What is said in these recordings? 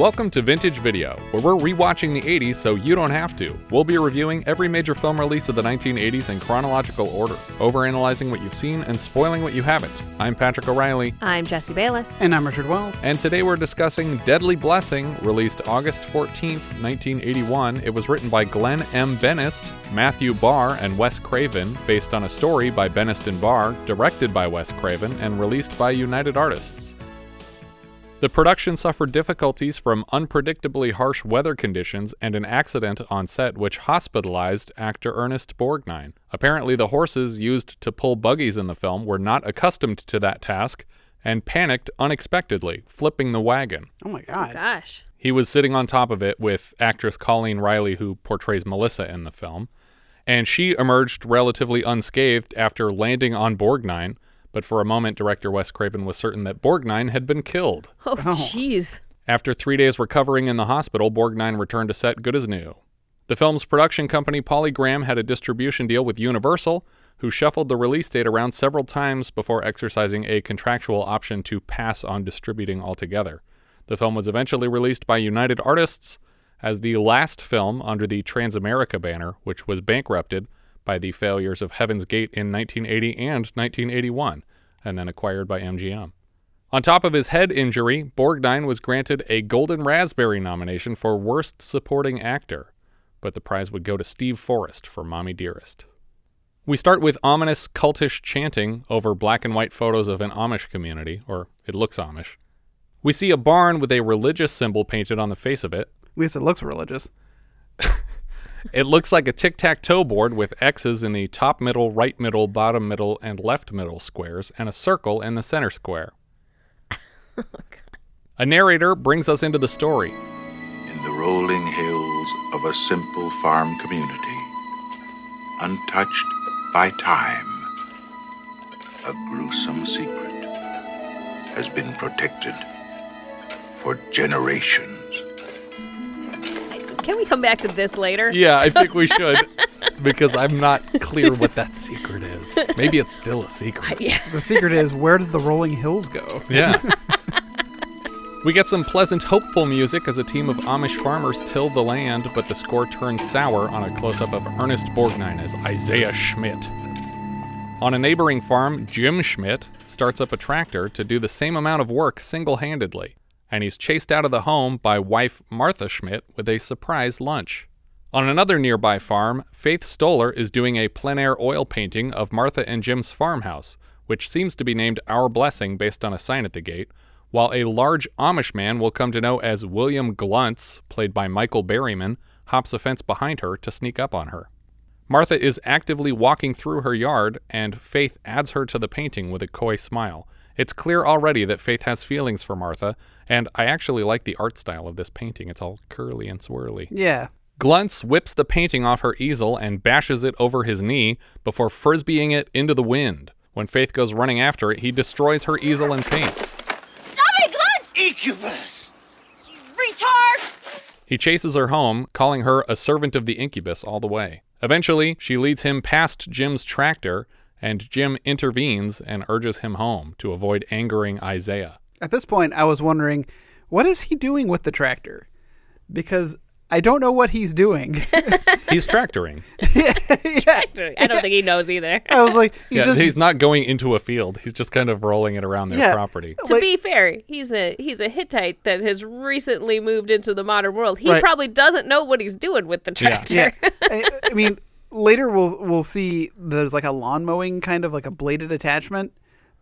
Welcome to Vintage Video, where we're rewatching the 80s so you don't have to. We'll be reviewing every major film release of the 1980s in chronological order, overanalyzing what you've seen and spoiling what you haven't. I'm Patrick O'Reilly, I'm Jesse Bayless. And I'm Richard Wells. and today we're discussing Deadly Blessing, released August 14th, 1981. It was written by Glenn M. Benest, Matthew Barr, and Wes Craven, based on a story by Benest and Barr, directed by Wes Craven, and released by United Artists. The production suffered difficulties from unpredictably harsh weather conditions and an accident on set which hospitalized actor Ernest Borgnine. Apparently, the horses used to pull buggies in the film were not accustomed to that task and panicked unexpectedly, flipping the wagon. Oh my oh god. Gosh. He was sitting on top of it with actress Colleen Riley, who portrays Melissa in the film, and she emerged relatively unscathed after landing on Borgnine. But for a moment, director Wes Craven was certain that Borgnine had been killed. Oh, oh, jeez. After three days recovering in the hospital, Borgnine returned to set good as new. The film's production company, Polygram, had a distribution deal with Universal, who shuffled the release date around several times before exercising a contractual option to pass on distributing altogether. The film was eventually released by United Artists as the last film under the Transamerica banner, which was bankrupted by the failures of Heaven's Gate in 1980 and 1981, and then acquired by MGM. On top of his head injury, Borgnine was granted a Golden Raspberry nomination for Worst Supporting Actor, but the prize would go to Steve Forrest for Mommy Dearest. We start with ominous cultish chanting over black and white photos of an Amish community, or it looks Amish. We see a barn with a religious symbol painted on the face of it. At least it looks religious. It looks like a tic tac toe board with X's in the top middle, right middle, bottom middle, and left middle squares, and a circle in the center square. A narrator brings us into the story. In the rolling hills of a simple farm community, untouched by time, a gruesome secret has been protected for generations. Can we come back to this later? Yeah, I think we should, because I'm not clear what that secret is. Maybe it's still a secret. Yeah. The secret is where did the rolling hills go? Yeah. we get some pleasant, hopeful music as a team of Amish farmers till the land, but the score turns sour on a close up of Ernest Borgnine as Isaiah Schmidt. On a neighboring farm, Jim Schmidt starts up a tractor to do the same amount of work single handedly, and he's chased out of the home by wife Martha Schmidt with a surprise lunch. On another nearby farm, Faith Stoller is doing a plein air oil painting of Martha and Jim's farmhouse, which seems to be named Our Blessing based on a sign at the gate, while a large Amish man we'll come to know as William Gluntz, played by Michael Berryman, hops a fence behind her to sneak up on her. Martha is actively walking through her yard, and Faith adds her to the painting with a coy smile. It's clear already that Faith has feelings for Martha, and I actually like the art style of this painting. It's all curly and swirly. Yeah. Gluntz whips the painting off her easel and bashes it over his knee before frisbeeing it into the wind. When Faith goes running after it, he destroys her easel and paints. Stop it, Glutz! Incubus! You Retard! He chases her home, calling her a servant of the incubus all the way. Eventually, she leads him past Jim's tractor, and Jim intervenes and urges him home to avoid angering Isaiah. At this point, I was wondering, what is he doing with the tractor? Because I don't know what he's doing. He's tractoring. yeah. I don't think he knows either. I was like, he's yeah, just he's not going into a field. He's just kind of rolling it around their Yeah. property. To like- be fair, he's a he's a Hittite that has recently moved into the modern world. He Right. probably doesn't know what he's doing with the Yeah. tractor. yeah. I, I mean, later we'll we'll see there's like a lawn mowing kind of like a bladed attachment,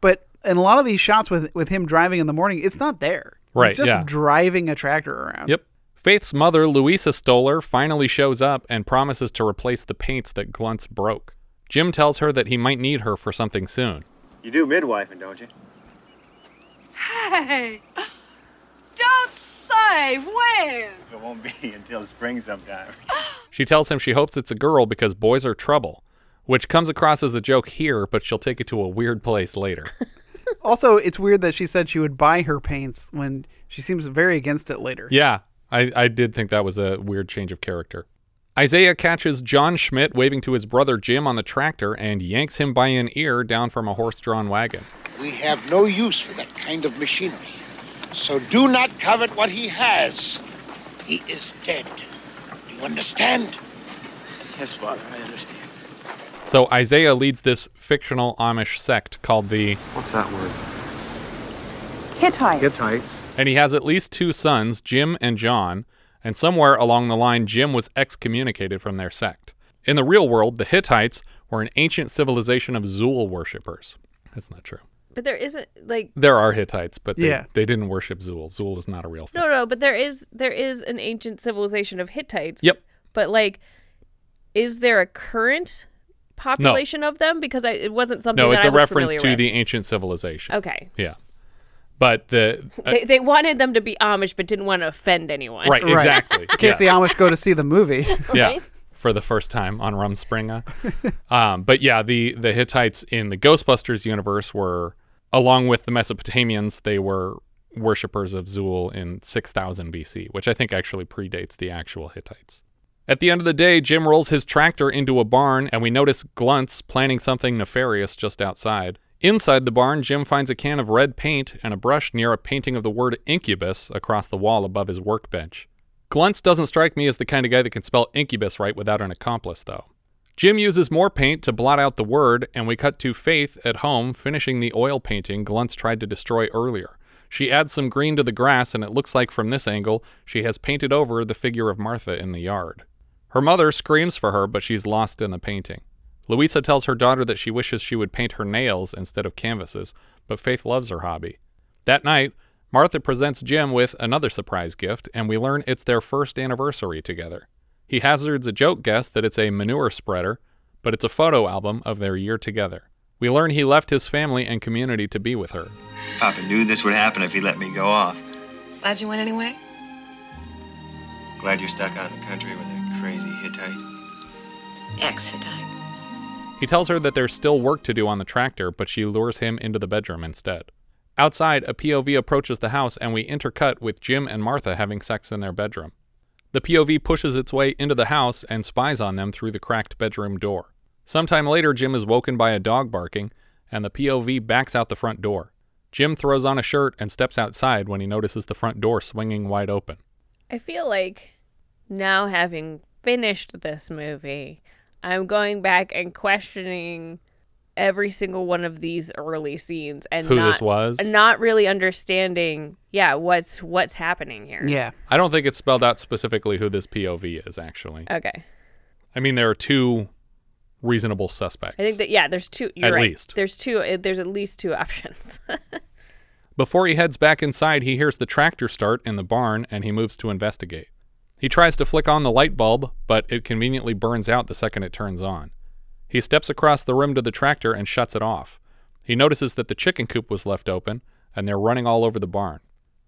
but in a lot of these shots with with him driving in the morning, it's not there. Right, He's just yeah. driving a tractor around. Yep. Faith's mother, Louisa Stoller, finally shows up and promises to replace the paints that Gluntz broke. Jim tells her that he might need her for something soon. You do midwifing, don't you? Hey! Don't say when! It won't be until spring sometime. She tells him she hopes it's a girl because boys are trouble, which comes across as a joke here, but she'll take it to a weird place later. Also, it's weird that she said she would buy her paints when she seems very against it later. yeah, I, I did think that was a weird change of character. Isaiah catches John Schmidt waving to his brother Jim on the tractor and yanks him by an ear down from a horse drawn wagon. We have no use for that kind of machinery. So do not covet what he has. He is dead. Do you understand? Yes, Father, I understand. So Isaiah leads this fictional Amish sect called the, What's that word? Hittites. Hittites. and he has at least two sons, Jim and John, and somewhere along the line, Jim was excommunicated from their sect. In the real world, the Hittites were an ancient civilization of Zuul worshippers. That's not true. But there isn't like There are Hittites, but they, Yeah. they didn't worship Zuul. Zuul is not a real thing. no no, but there is there is an ancient civilization of Hittites. Yep. But like, is there a current population of them? Because I, it wasn't something. No, that it's I a was reference to with. the ancient civilization. Okay. Yeah. But the. uh, They, they wanted them to be Amish, but didn't want to offend anyone. right, Right. exactly. In case the Amish go to see the movie. yeah for the first time on Rumspringa. um, but yeah, the the Hittites in the Ghostbusters universe were, along with the Mesopotamians, they were worshippers of Zuul in 6000 BC, which I think actually predates the actual Hittites. At the end of the day, Jim rolls his tractor into a barn, and we notice Gluntz planning something nefarious just outside. Inside the barn, Jim finds a can of red paint and a brush near a painting of the word incubus across the wall above his workbench. Gluntz doesn't strike me as the kind of guy that can spell incubus right without an accomplice, though. Jim uses more paint to blot out the word, and we cut to Faith at home finishing the oil painting Gluntz tried to destroy earlier. She adds some green to the grass, and it looks like from this angle she has painted over the figure of Martha in the yard. Her mother screams for her, but she's lost in the painting. Louisa tells her daughter that she wishes she would paint her nails instead of canvases, but Faith loves her hobby. That night, Martha presents Jim with another surprise gift, and we learn it's their first anniversary together. He hazards a joke guess that it's a manure spreader, but it's a photo album of their year together. We learn he left his family and community to be with her. Papa knew this would happen if he let me go off. Glad you went anyway? Glad you're stuck out in the country with a crazy Hittite. Ex-Hittite. He tells her that there's still work to do on the tractor, but she lures him into the bedroom instead. Outside, a POV approaches the house, and we intercut with Jim and Martha having sex in their bedroom. The POV pushes its way into the house and spies on them through the cracked bedroom door. Sometime later, Jim is woken by a dog barking, and the POV backs out the front door. Jim throws on a shirt and steps outside when he notices the front door swinging wide open. I feel like now having finished this movie, I'm going back and questioning every single one of these early scenes and Who not, this was? not really understanding yeah what's what's happening here Yeah. I don't think it's spelled out specifically who this POV is, actually. okay I mean, there are two reasonable suspects. i think that yeah there's two you're At right least. there's two uh, there's at least two options Before he heads back inside, he hears the tractor start in the barn and he moves to investigate. He tries to flick on the light bulb, but it conveniently burns out the second it turns on. He steps across the room to the tractor and shuts it off. He notices that the chicken coop was left open and they're running all over the barn.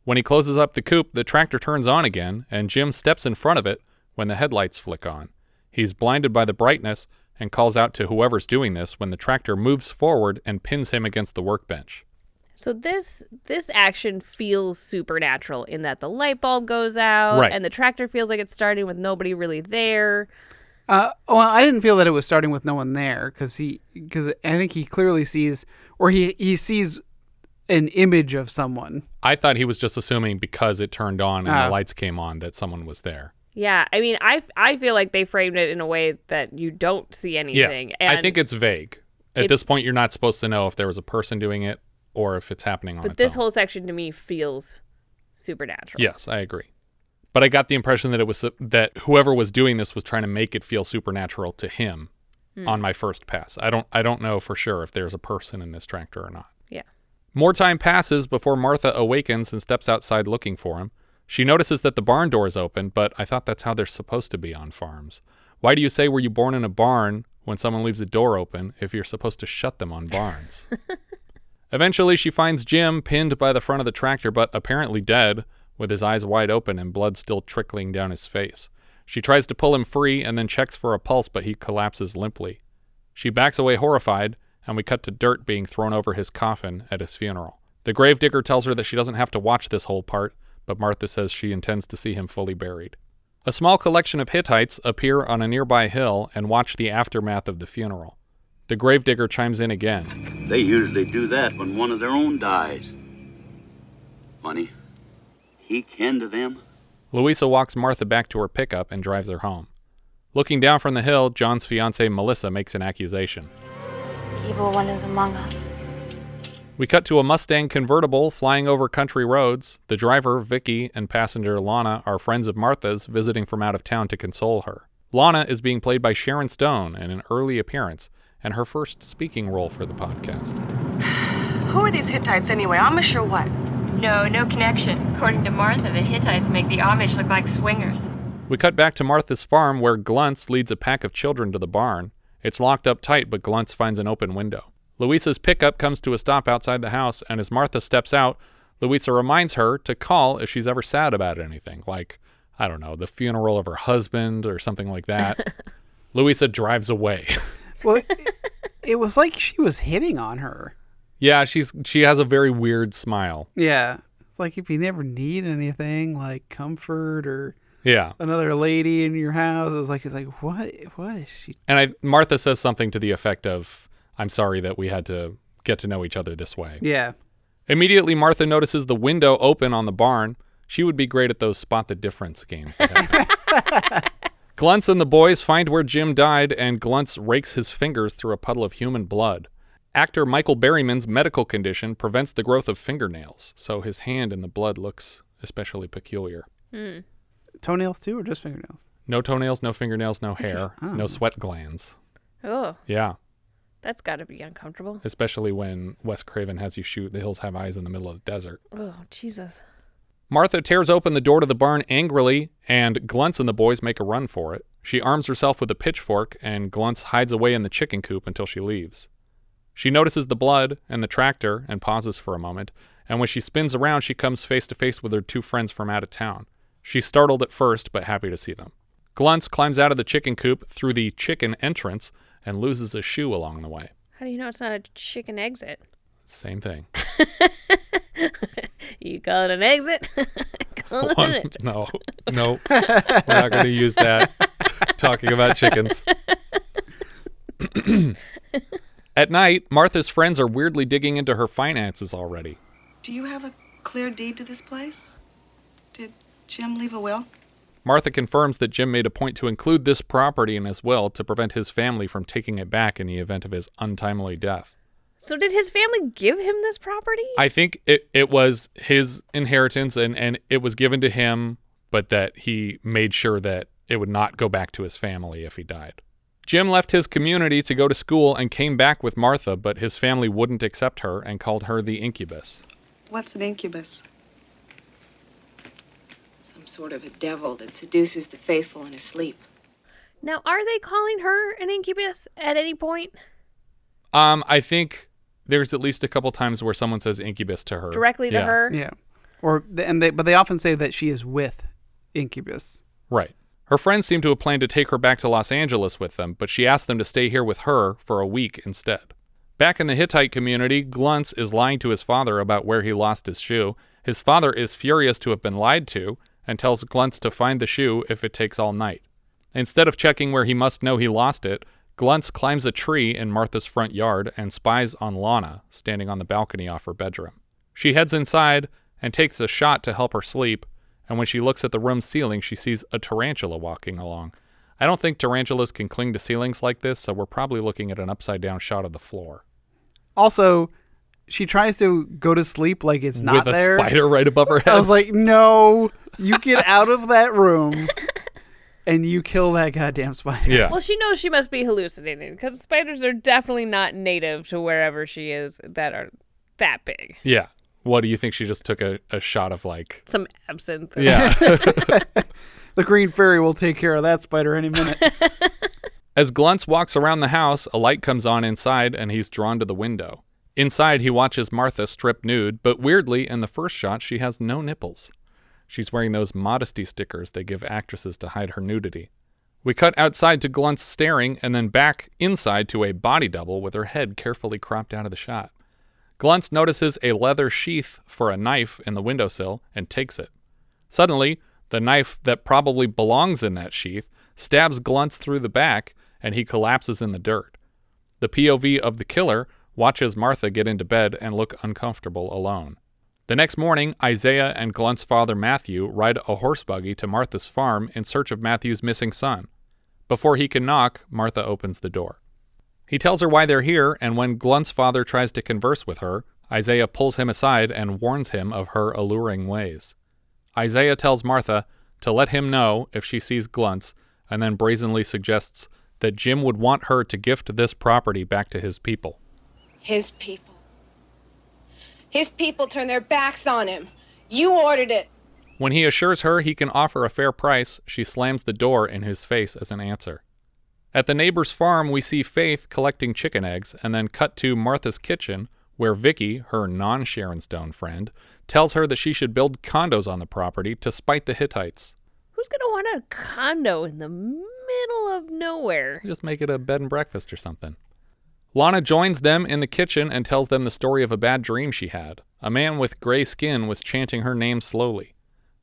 When he closes up the coop, the tractor turns on again and Jim steps in front of it when the headlights flick on. He's blinded by the brightness and calls out to whoever's doing this when the tractor moves forward and pins him against the workbench. so this this action feels supernatural in that the light bulb goes out Right. and the tractor feels like it's starting with nobody really there Uh, well, I didn't feel that it was starting with no one there because he because I think he clearly sees or he he sees an image of someone. I thought he was just assuming because it turned on and Ah. the lights came on that someone was there. Yeah, I mean, I I feel like they framed it in a way that you don't see anything. Yeah, and, I think it's vague. At It- this point, you're not supposed to know if there was a person doing it or if it's happening on But its this own. whole section to me feels supernatural. Yes, I agree. But I got the impression that it was that whoever was doing this was trying to make it feel supernatural to him Hmm. on my first pass. I don't I don't know for sure if there's a person in this tractor or not. Yeah. More time passes before Martha awakens and steps outside looking for him. She notices that the barn door is open, but I thought that's how they're supposed to be on farms. Why do you say were you born in a barn when someone leaves a door open if you're supposed to shut them on barns? Eventually, she finds Jim pinned by the front of the tractor, but apparently dead, with his eyes wide open and blood still trickling down his face. She tries to pull him free and then checks for a pulse, but he collapses limply. She backs away horrified, and we cut to dirt being thrown over his coffin at his funeral. The gravedigger tells her that she doesn't have to watch this whole part, but Martha says she intends to see him fully buried. A small collection of Hittites appear on a nearby hill and watch the aftermath of the funeral. The gravedigger chimes in again. They usually do that when one of their own dies. Funny. He kin to them? Louisa walks Martha back to her pickup and drives her home. Looking down from the hill, John's fiancee Melissa makes an accusation. The evil one is among us. We cut to a Mustang convertible flying over country roads. The driver, Vicky, and passenger Lana are friends of Martha's visiting from out of town to console her. Lana is being played by Sharon Stone in an early appearance and her first speaking role for the podcast. Who are these Hittites anyway? I'm Amish or what? No, no connection. According to Martha, the Hittites make the Amish look like swingers. We cut back to Martha's farm where Gluntz leads a pack of children to the barn. It's locked up tight, but Gluntz finds an open window. Louisa's pickup comes to a stop outside the house, and as Martha steps out, Louisa reminds her to call if she's ever sad about anything, like, I don't know, the funeral of her husband or something like that. Louisa drives away. Well, it, it was like she was hitting on her. Yeah, she's she has a very weird smile. Yeah. It's like if you never need anything like comfort or Yeah. another lady in your house, it's like it's like what what is she And I Martha says something to the effect of, I'm sorry that we had to get to know each other this way. Yeah. Immediately, Martha notices the window open on the barn. She would be great at those spot the difference games. Gluntz and the boys find where Jim died, and Gluntz rakes his fingers through a puddle of human blood. Actor Michael Berryman's medical condition prevents the growth of fingernails, so his hand in the blood looks especially peculiar. Hmm. toenails too or just fingernails? No toenails, no fingernails, no hair, Interest- no oh. sweat glands. Oh, Yeah, that's got to be uncomfortable. especially when Wes Craven has you shoot The Hills Have Eyes in the middle of the desert. Oh, Jesus. Martha tears open the door to the barn angrily, and Gluntz and the boys make a run for it. She arms herself with a pitchfork, and Gluntz hides away in the chicken coop until she leaves. She notices the blood and the tractor and pauses for a moment, and when she spins around, she comes face to face with her two friends from out of town. She's startled at first, but happy to see them. Gluntz climbs out of the chicken coop through the chicken entrance and loses a shoe along the way. How do you know it's not a chicken exit? Same thing. You call it an exit? call it One- an entrance. no, no, we're not going to use that. Talking about chickens. At night, Martha's friends are weirdly digging into her finances already. Do you have a clear deed to this place? Did Jim leave a will? Martha confirms that Jim made a point to include this property in his will to prevent his family from taking it back in the event of his untimely death. So did his family give him this property? I think it, it was his inheritance and, and it was given to him, but that he made sure that it would not go back to his family if he died. Jim left his community to go to school and came back with Martha, but his family wouldn't accept her and called her the incubus. What's an incubus? Some sort of a devil that seduces the faithful in his sleep. Now, are they calling her an incubus at any point? Um, I think there's at least a couple times where someone says incubus to her. Directly to Yeah. her? Yeah. Or and they but they often say that she is with Incubus. Right. Her friends seem to have planned to take her back to Los Angeles with them, but she asked them to stay here with her for a week instead. Back in the Hittite community, Gluntz is lying to his father about where he lost his shoe. His father is furious to have been lied to and tells Gluntz to find the shoe if it takes all night. Instead of checking where he must know he lost it, Gluntz climbs a tree in Martha's front yard and spies on Lana, standing on the balcony off her bedroom. She heads inside and takes a shot to help her sleep, and when she looks at the room's ceiling, she sees a tarantula walking along. I don't think tarantulas can cling to ceilings like this, so we're probably looking at an upside down shot of the floor. Also, she tries to go to sleep like it's not With a there. spider right above her head. I was like, no, you get out of that room and you kill that goddamn spider. Yeah. Well, she knows she must be hallucinating because spiders are definitely not native to wherever she is that are that big. Yeah. What do you think? She just took a, a shot of like. Some absinthe. Yeah. The green fairy will take care of that spider any minute. As Gluntz walks around the house, a light comes on inside and he's drawn to the window. Inside, he watches Martha strip nude, but weirdly, in the first shot, she has no nipples. She's wearing those modesty stickers they give actresses to hide her nudity. We cut outside to Gluntz staring and then back inside to a body double with her head carefully cropped out of the shot. Gluntz notices a leather sheath for a knife in the windowsill and takes it. Suddenly, the knife that probably belongs in that sheath stabs Gluntz through the back and he collapses in the dirt. The POV of the killer watches Martha get into bed and look uncomfortable alone. The next morning, Isaiah and Glunt's father Matthew ride a horse buggy to Martha's farm in search of Matthew's missing son. Before he can knock, Martha opens the door. He tells her why they're here, and when Glunt's father tries to converse with her, Isaiah pulls him aside and warns him of her alluring ways. Isaiah tells Martha to let him know if she sees Gluntz, and then brazenly suggests that Jim would want her to gift this property back to his people. His people. His people turn their backs on him. You ordered it. When he assures her he can offer a fair price, she slams the door in his face as an answer. At the neighbor's farm, we see Faith collecting chicken eggs and then cut to Martha's kitchen, where Vicky, her non Sharon Stone friend, tells her that she should build condos on the property to spite the Hittites. Who's going to want a condo in the middle of nowhere? Just make it a bed and breakfast or something. Lana joins them in the kitchen and tells them the story of a bad dream she had. A man with gray skin was chanting her name slowly.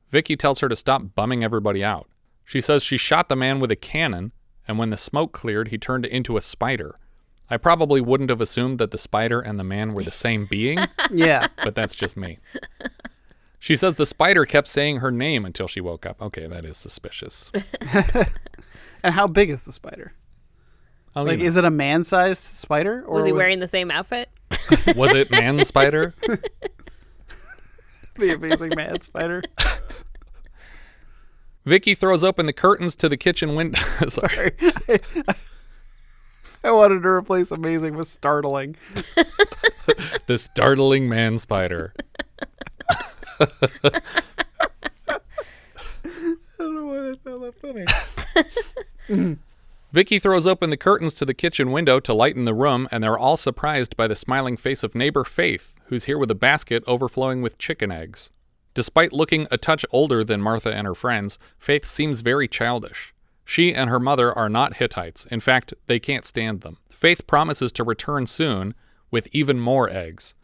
Vicky tells her to stop bumming everybody out. She says she shot the man with a cannon, and when the smoke cleared, he turned into a spider. I probably wouldn't have assumed that the spider and the man were the same being. Yeah. But that's just me. She says the spider kept saying her name until she woke up. Okay, that is suspicious. and how big is the spider? Oh, like, is it a man-sized spider? Or Was he wearing the same outfit? Was it man spider? the amazing man spider? Vicky throws open the curtains to the kitchen window. Sorry. I wanted to replace amazing with startling. the startling man spider. I don't know why that felt that funny. Vicky throws open the curtains to the kitchen window to lighten the room, and they're all surprised by the smiling face of neighbor Faith, who's here with a basket overflowing with chicken eggs. Despite looking a touch older than Martha and her friends, Faith seems very childish. She and her mother are not Hittites. In fact, they can't stand them. Faith promises to return soon with even more eggs.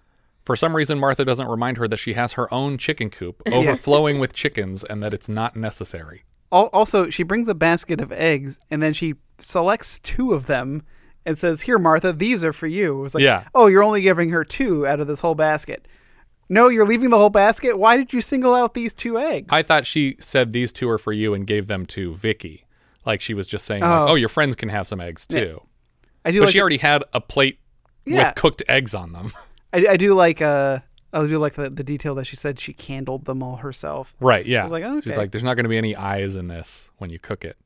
For some reason, Martha doesn't remind her that she has her own chicken coop overflowing with chickens and that it's not necessary. Also, she brings a basket of eggs and then she selects two of them and says, "Here, Martha, these are for you." It was like, Yeah. "Oh, you're only giving her two out of this whole basket." No, you're leaving the whole basket. Why did you single out these two eggs? I thought she said these two are for you and gave them to Vicky. Like she was just saying, like, Oh. oh, your friends can have some eggs Yeah. too. I do but like she it- already had a plate Yeah. with cooked eggs on them. I, I do like uh I do like the, the detail that she said she candled them all herself. Right, yeah. I was like, okay. She's like, there's not going to be any eyes in this when you cook it.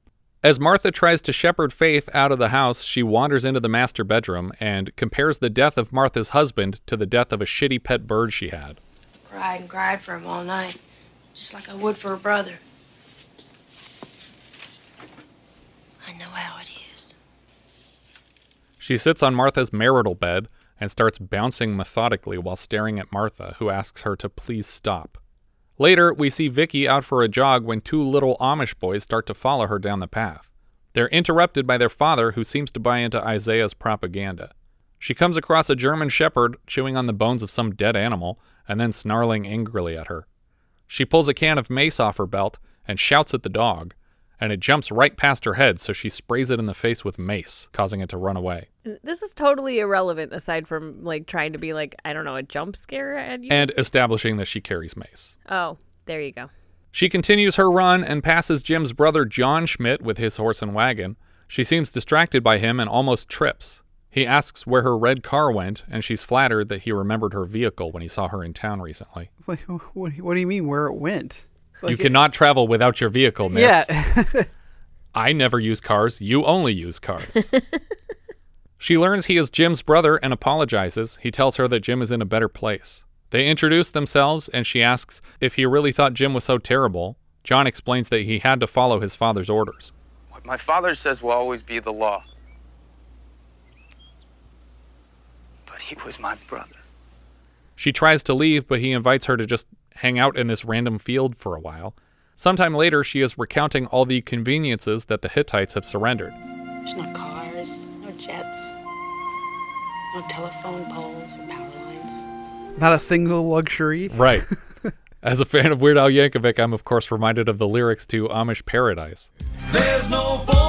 As Martha tries to shepherd Faith out of the house, she wanders into the master bedroom and compares the death of Martha's husband to the death of a shitty pet bird she had. Cried and cried for him all night, just like I would for a brother. I know how it is. She sits on Martha's marital bed and starts bouncing methodically while staring at Martha, who asks her to please stop. Later, we see Vicky out for a jog when two little Amish boys start to follow her down the path. They're interrupted by their father, who seems to buy into Isaiah's propaganda. She comes across a German shepherd chewing on the bones of some dead animal and then snarling angrily at her. She pulls a can of mace off her belt and shouts at the dog, and it jumps right past her head, so she sprays it in the face with mace, causing it to run away. This is totally irrelevant aside from like trying to be like, I don't know, a jump scare at you. and establishing that she carries mace. oh, there you go. She continues her run and passes Jim's brother John Schmidt with his horse and wagon. She seems distracted by him and almost trips. He asks where her red car went, and she's flattered that he remembered her vehicle when he saw her in town recently. It's like, what, what do you mean where it went? You cannot travel without your vehicle, miss. Yeah. I never use cars. You only use cars. she learns he is Jim's brother and apologizes. He tells her that Jim is in a better place. They introduce themselves, and she asks if he really thought Jim was so terrible. John explains that he had to follow his father's orders. What my father says will always be the law. But he was my brother. She tries to leave, but he invites her to just hang out in this random field for a while. Sometime later, she is recounting all the conveniences that the Hittites have surrendered. There's no cars, no jets, no telephone poles or power lines. Not a single luxury. Right. As a fan of Weird Al Yankovic, I'm of course reminded of the lyrics to Amish Paradise. There's no phone,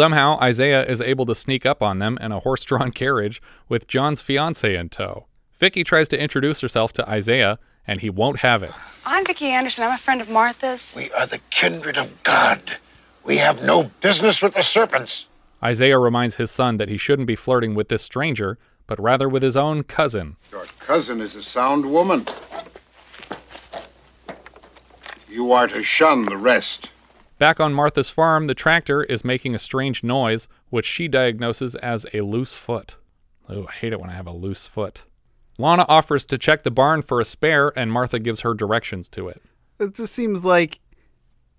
Somehow, Isaiah is able to sneak up on them in a horse drawn carriage with John's fiance in tow. Vicky tries to introduce herself to Isaiah, and he won't have it. I'm Vicki Anderson. I'm a friend of Martha's. We are the kindred of God. We have no business with the serpents. Isaiah reminds his son that he shouldn't be flirting with this stranger, but rather with his own cousin. Your cousin is a sound woman. You are to shun the rest. Back on Martha's farm, the tractor is making a strange noise, which she diagnoses as a loose foot. Oh, I hate it when I have a loose foot. Lana offers to check the barn for a spare, and Martha gives her directions to it. It just seems like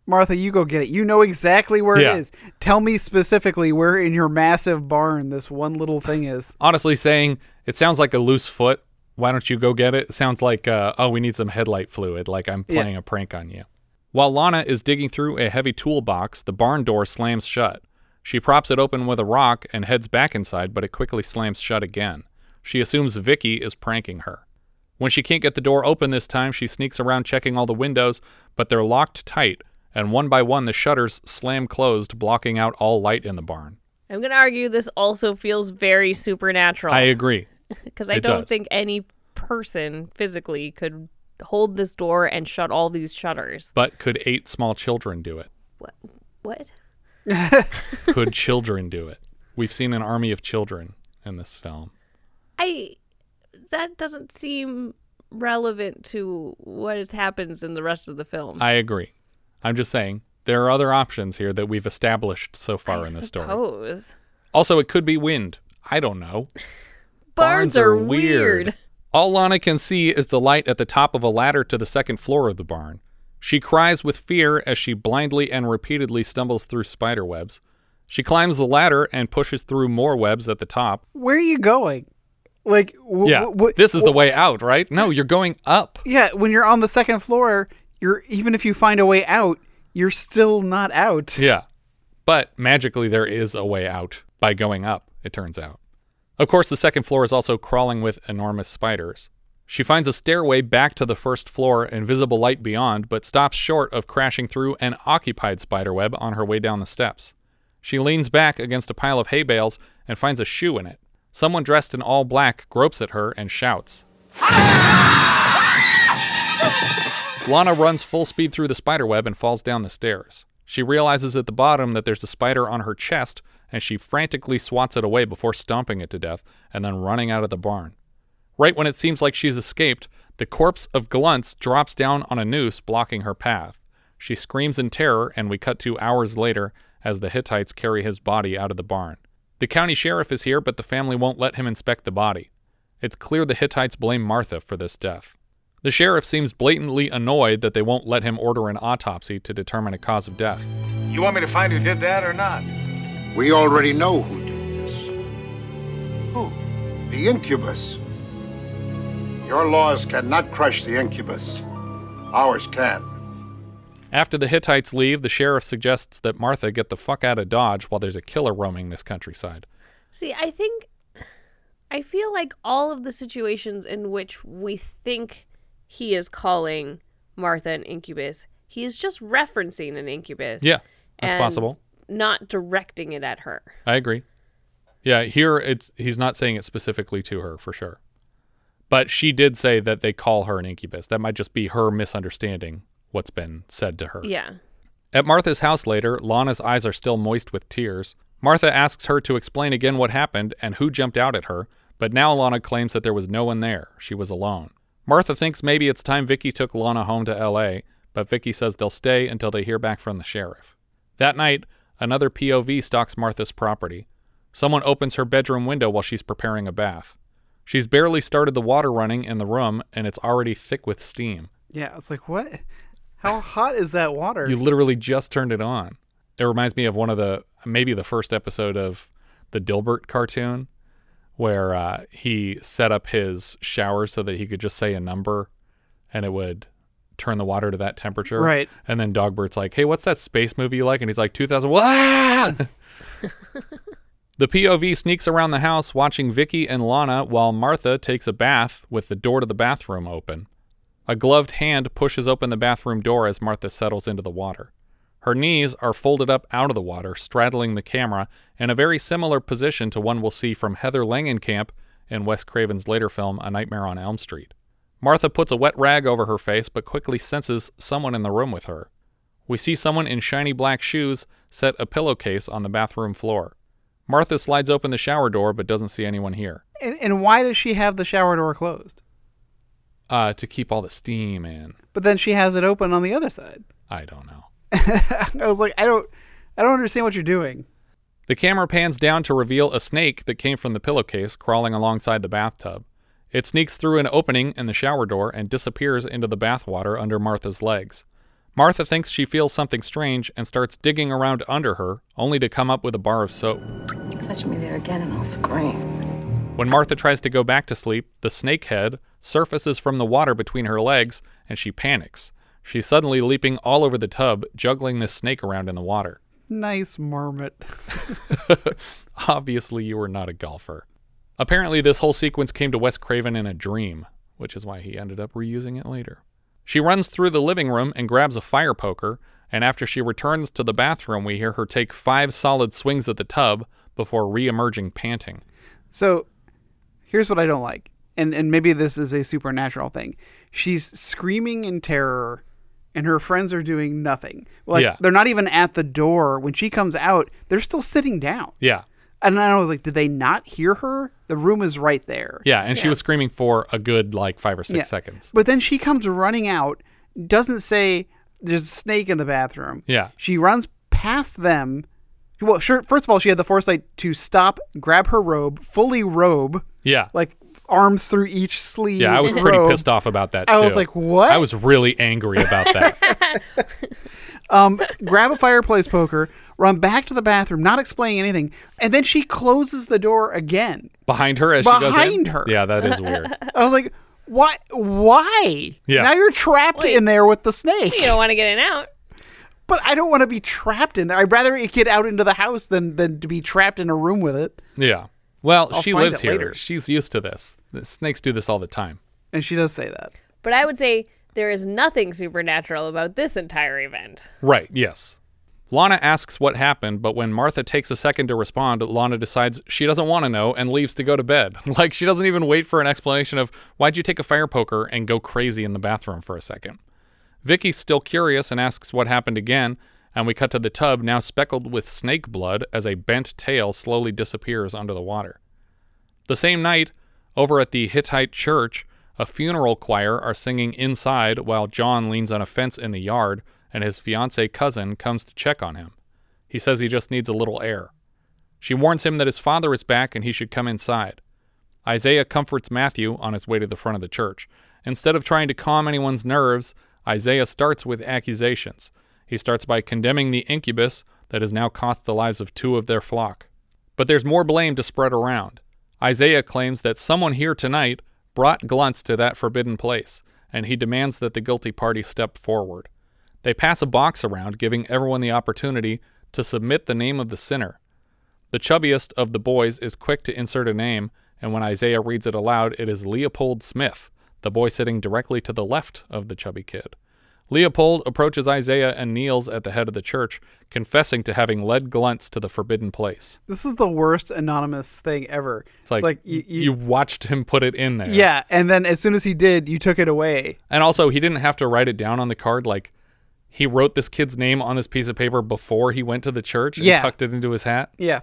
Martha, you go get it. You know exactly where Yeah. it is. Tell me specifically where in your massive barn this one little thing is. Honestly, saying it sounds like a loose foot. Why don't you go get it? Sounds like, uh, oh, we need some headlight fluid, like I'm Yeah. playing a prank on you. While Lana is digging through a heavy toolbox, the barn door slams shut. She props it open with a rock and heads back inside, but it quickly slams shut again. She assumes Vicky is pranking her. When she can't get the door open this time, she sneaks around checking all the windows, but they're locked tight, and one by one the shutters slam closed, blocking out all light in the barn. I'm going to argue this also feels very supernatural. I agree. Because I It don't does. think any person physically could hold this door and shut all these shutters. But could eight small children do it? What? What? Could children do it? We've seen an army of children in this film. I. That doesn't seem relevant to what is happens in the rest of the film. I agree. I'm just saying there are other options here that we've established so far I in the story. Also, it could be wind. I don't know. Barns are weird. All Lana can see is the light at the top of a ladder to the second floor of the barn. She cries with fear as she blindly and repeatedly stumbles through spider webs. She climbs the ladder and pushes through more webs at the top. Where are you going? Like, w- Yeah, w- w- this is the way out, right? No, you're going up. yeah. When you're on the second floor, you're even if you find a way out, you're still not out. Yeah. But magically, there is a way out by going up, it turns out. Of course, the second floor is also crawling with enormous spiders. She finds a stairway back to the first floor and visible light beyond, but stops short of crashing through an occupied spiderweb on her way down the steps. She leans back against a pile of hay bales and finds a shoe in it. Someone dressed in all black gropes at her and shouts. Lana runs full speed through the spiderweb and falls down the stairs. She realizes at the bottom that there's a spider on her chest, and she frantically swats it away before stomping it to death and then running out of the barn. Right when it seems like she's escaped, the corpse of Gluntz drops down on a noose, blocking her path. She screams in terror, and we cut to hours later as the Hittites carry his body out of the barn. The county sheriff is here, but the family won't let him inspect the body. It's clear the Hittites blame Martha for this death. The sheriff seems blatantly annoyed that they won't let him order an autopsy to determine a cause of death. You want me to find who did that or not? We already know who did this. Who? The incubus. Your laws cannot crush the incubus. Ours can. After the Hittites leave, the sheriff suggests that Martha get the fuck out of Dodge while there's a killer roaming this countryside. See, I think I feel like all of the situations in which we think he is calling Martha an incubus, he is just referencing an incubus. Yeah, that's and possible. Not directing it at her. I agree. Yeah, here it's he's not saying it specifically to her for sure. But she did say that they call her an incubus. That might just be her misunderstanding what's been said to her. Yeah. At Martha's house later, Lana's eyes are still moist with tears. Martha asks her to explain again what happened and who jumped out at her, but now Lana claims that there was no one there. She was alone. Martha thinks maybe it's time Vicky took Lana home to LA, but Vicky says they'll stay until they hear back from the sheriff. That night, another POV stalks Martha's property. Someone opens her bedroom window while she's preparing a bath. She's barely started the water running in the room, and it's already thick with steam. Yeah, it's like what? How hot is that water? You literally just turned it on. it reminds me of one of the maybe the first episode of the Dilbert cartoon where uh, he set up his shower so that he could just say a number and it would turn the water to that temperature. Right. And then Dogbert's like, "Hey, what's that space movie you like?" And he's like, "2000." Wah! the POV sneaks around the house watching Vicky and Lana while Martha takes a bath with the door to the bathroom open. A gloved hand pushes open the bathroom door as Martha settles into the water. Her knees are folded up out of the water, straddling the camera, in a very similar position to one we'll see from Heather Langenkamp in Wes Craven's later film A Nightmare on Elm Street. Martha puts a wet rag over her face but quickly senses someone in the room with her. We see someone in shiny black shoes set a pillowcase on the bathroom floor. Martha slides open the shower door but doesn't see anyone here. And, and why does she have the shower door closed? Uh, to keep all the steam in. But then she has it open on the other side. I don't know. I was like, I don't, I don't understand what you're doing. The camera pans down to reveal a snake that came from the pillowcase crawling alongside the bathtub. It sneaks through an opening in the shower door and disappears into the bathwater under Martha's legs. Martha thinks she feels something strange and starts digging around under her, only to come up with a bar of soap. Touch me there again and I'll scream. When Martha tries to go back to sleep, the snake head surfaces from the water between her legs and she panics. She's suddenly leaping all over the tub, juggling this snake around in the water. Nice marmot. Obviously, you are not a golfer. Apparently, this whole sequence came to Wes Craven in a dream, which is why he ended up reusing it later. She runs through the living room and grabs a fire poker, and after she returns to the bathroom, we hear her take five solid swings at the tub before re emerging panting. So, here's what I don't like, and and maybe this is a supernatural thing. She's screaming in terror, and her friends are doing nothing. Like Yeah. they're not even at the door when she comes out. They're still sitting down. Yeah. And I was like, did they not hear her? The room is right there. Yeah, and she was screaming for a good like five or six Yeah. seconds. But then she comes running out, doesn't say there's a snake in the bathroom. Yeah. She runs past them. Well, sure. First of all, she had the foresight to stop, grab her robe, fully robe, Yeah. like arms through each sleeve. Yeah, I was pretty robe. pissed off about that too. I was like, what? I was really angry about that. um, grab a fireplace poker, run back to the bathroom, not explaining anything, and then she closes the door again. Behind her as she goes. Behind her. Yeah, that is weird. I was like, why? Why? Yeah. Now you're trapped in there with the snake. You don't want to get in out. But I don't want to be trapped in there. I'd rather it get out into the house than than to be trapped in a room with it. Yeah. Well, I'll she lives here. later. She's used to this. The snakes do this all the time. And she does say that. But I would say there is nothing supernatural about this entire event. Right, yes. Lana asks what happened, but when Martha takes a second to respond, Lana decides she doesn't want to know and leaves to go to bed. Like, she doesn't even wait for an explanation of why'd you take a fire poker and go crazy in the bathroom for a second. Vicky's still curious and asks what happened again, and we cut to the tub now speckled with snake blood as a bent tail slowly disappears under the water. The same night, over at the Hittite church, a funeral choir are singing inside while John leans on a fence in the yard and his fiancee cousin comes to check on him. He says he just needs a little air. She warns him that his father is back and he should come inside. Isaiah comforts Matthew on his way to the front of the church. Instead of trying to calm anyone's nerves, Isaiah starts with accusations. He starts by condemning the incubus that has now cost the lives of two of their flock. But there's more blame to spread around. Isaiah claims that someone here tonight brought Gluntz to that forbidden place, and he demands that the guilty party step forward. They pass a box around, giving everyone the opportunity to submit the name of the sinner. The chubbiest of the boys is quick to insert a name, and when Isaiah reads it aloud, it is Leopold Smith, the boy sitting directly to the left of the chubby kid. Leopold approaches Isaiah and kneels at the head of the church, confessing to having led Gluntz to the forbidden place. This is the worst anonymous thing ever. It's like, like you, you, watched him put it in there. yeah, and then as soon as he did, you took it away. And also, he didn't have to write it down on the card. Like, he wrote this kid's name on this piece of paper before he went to the church and Yeah. tucked it into his hat. Yeah.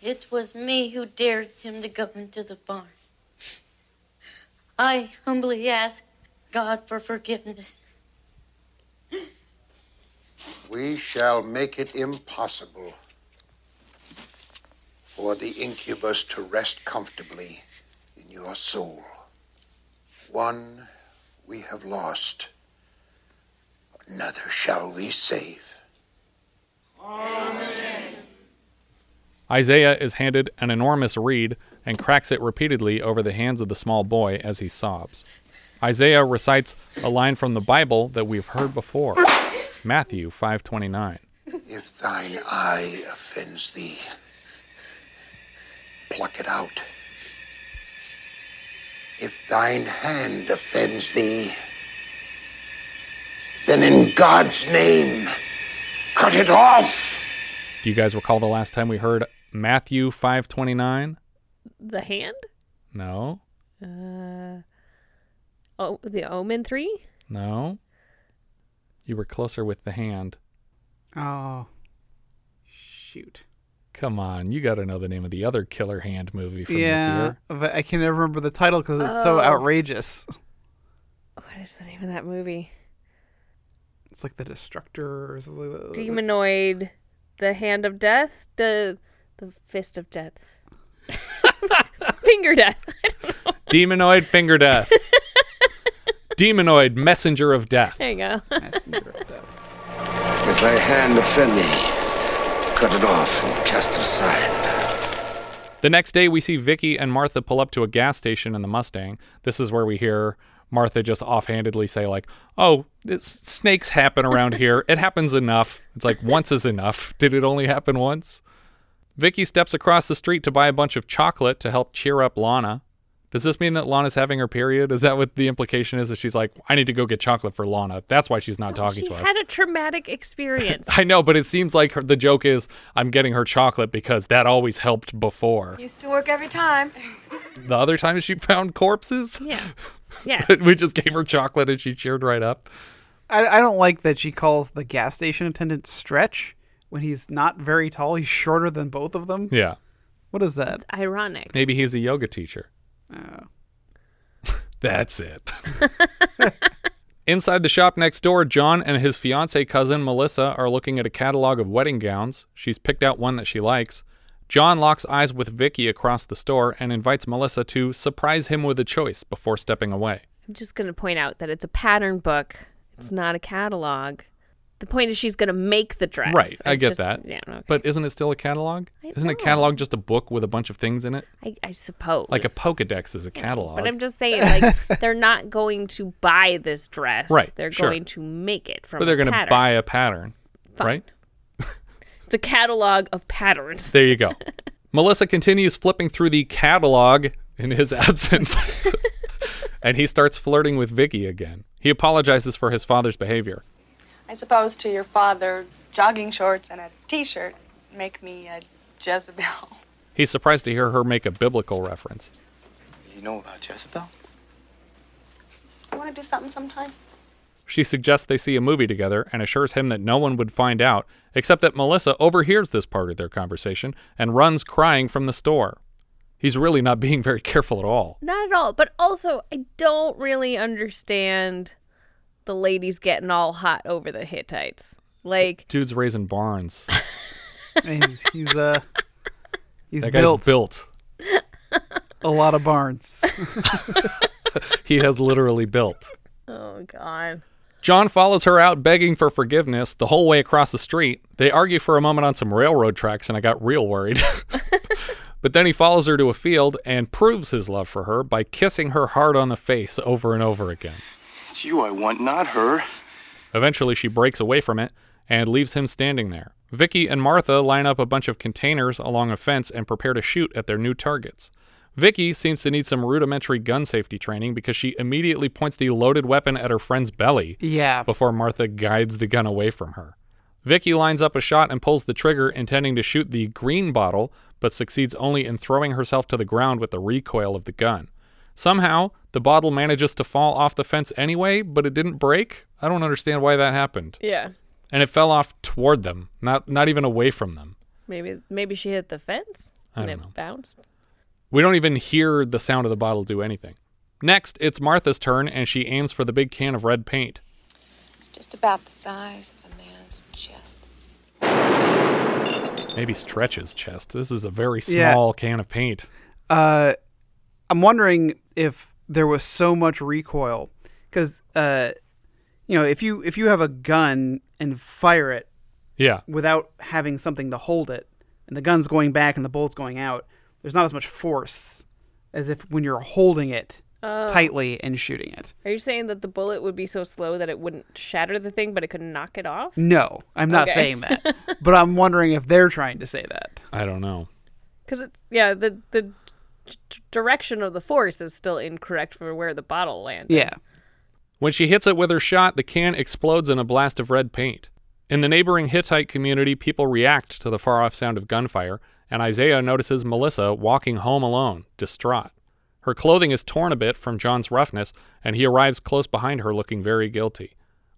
It was me who dared him to go into the barn. I humbly ask God for forgiveness. We shall make it impossible for the incubus to rest comfortably in your soul. One we have lost, another shall we save. Amen. Isaiah is handed an enormous reed and cracks it repeatedly over the hands of the small boy as he sobs. Isaiah recites a line from the Bible that we've heard before. Matthew 5:29. If thine eye offends thee, pluck it out. If thine hand offends thee, then in God's name, cut it off. Do you guys recall the last time we heard Matthew 5:29? The hand? No. Uh, oh, the Omen 3? No. You were closer with the hand. Oh, shoot. Come on, you got to know the name of the other Killer Hand movie from this yeah, year. but I can never remember the title because it's so Oh. outrageous. What is the name of that movie? It's like the Destructor or something. Like that. Demonoid, The Hand of Death, the the Fist of Death, Finger Death. Demonoid Finger Death. Demonoid Messenger of Death. There you go. If thy hand offend thee, cut it off and cast it aside. The next day, we see Vicky and Martha pull up to a gas station in the Mustang. This is where we hear Martha just offhandedly say, like, "Oh, this, snakes happen around here. It happens enough. It's like once is enough. Did it only happen once?" Vicky steps across the street to buy a bunch of chocolate to help cheer up Lana. Does this mean that Lana's having her period? Is that what the implication is? That she's like, I need to go get chocolate for Lana. That's why she's not talking she to us. She had a traumatic experience. I know, but it seems like her, the joke is I'm getting her chocolate because that always helped before. Used to work every time. The other time she found corpses, Yeah. Yes. we just gave her chocolate and she cheered right up. I, I don't like that she calls the gas station attendant Stretch when he's not very tall. He's shorter than both of them. Yeah. What is that? It's ironic. Maybe he's a yoga teacher. Oh. That's it. Inside the shop next door, John and his fiance cousin Melissa are looking at a catalog of wedding gowns. She's picked out one that she likes. John locks eyes with Vicky across the store and invites Melissa to surprise him with a choice before stepping away. I'm just going to point out that it's a pattern book. It's not a catalog. The point is she's going to make the dress. Right, I get just- that. Yeah, okay. But isn't it still a catalog? I Isn't a catalog just a book with a bunch of things in it? I, I suppose. Like a Pokedex is a catalog. But I'm just saying, like, they're not going to buy this dress. Right, They're sure. going to make it from but they're going to buy a pattern, right? It's a catalog of patterns. There you go. Melissa continues flipping through the catalog in his absence. and he starts flirting with Vicky again. He apologizes for his father's behavior. I suppose to your father, jogging shorts and a t-shirt make me a Jezebel. He's surprised to hear her make a biblical reference. You know about Jezebel? You want to do something sometime? She suggests they see a movie together and assures him that no one would find out, except that Melissa overhears this part of their conversation and runs crying from the store. He's really not being very careful at all. Not at all. But also, I don't really understand the ladies getting all hot over the Hittites. Like, Dude's raising barns. he's he's uh he's that guy's built built. a lot of barns. he has literally built. oh, God. John follows her out begging for forgiveness the whole way across the street. They argue for a moment on some railroad tracks, and I got real worried. but then he follows her to a field and proves his love for her by kissing her hard on the face over and over again. It's you I want, not her. Eventually, she breaks away from it and leaves him standing there. Vicky and Martha line up a bunch of containers along a fence and prepare to shoot at their new targets. Vicky seems to need some rudimentary gun safety training because she immediately points the loaded weapon at her friend's belly Yeah. before Martha guides the gun away from her. Vicky lines up a shot and pulls the trigger, intending to shoot the green bottle, but succeeds only in throwing herself to the ground with the recoil of the gun. Somehow, the bottle manages to fall off the fence anyway, but it didn't break. I don't understand why that happened. Yeah. And it fell off toward them, not not even away from them. Maybe maybe she hit the fence I and don't it know. bounced. We don't even hear the sound of the bottle do anything. Next, it's Martha's turn, and she aims for the big can of red paint. It's just about the size of a man's chest. Maybe Stretch's chest. This is a very Yeah. small can of paint. Uh, I'm wondering if there was so much recoil because uh, you know if you if you have a gun and fire it, Yeah. without having something to hold it, and the gun's going back and the bullet's going out, there's not as much force as if when you're holding it Oh. tightly and shooting it. Are you saying that the bullet would be so slow that it wouldn't shatter the thing, but it could knock it off? No, I'm not Okay. saying that, but I'm wondering if they're trying to say that. I don't know. Because it's yeah, the the d- direction of the force is still incorrect for where the bottle landed. Yeah. When she hits it with her shot, the can explodes in a blast of red paint. In the neighboring Hittite community, people react to the far off sound of gunfire, and Isaiah notices Melissa walking home alone, distraught. Her clothing is torn a bit from John's roughness, and he arrives close behind her looking very guilty.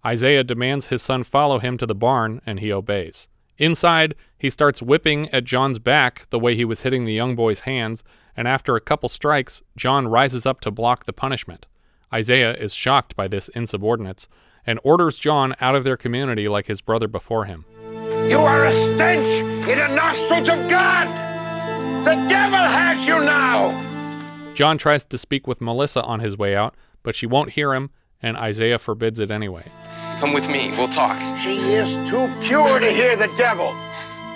Isaiah demands his son follow him to the barn, and he obeys. Inside, he starts whipping at John's back the way he was hitting the young boy's hands, and after a couple strikes, John rises up to block the punishment. Isaiah is shocked by this insubordinates and orders John out of their community like his brother before him. You are a stench in the nostrils of God. The devil has you now. John tries to speak with Melissa on his way out, but she won't hear him, and Isaiah forbids it anyway. Come with me. We'll talk. She is too pure to hear the devil.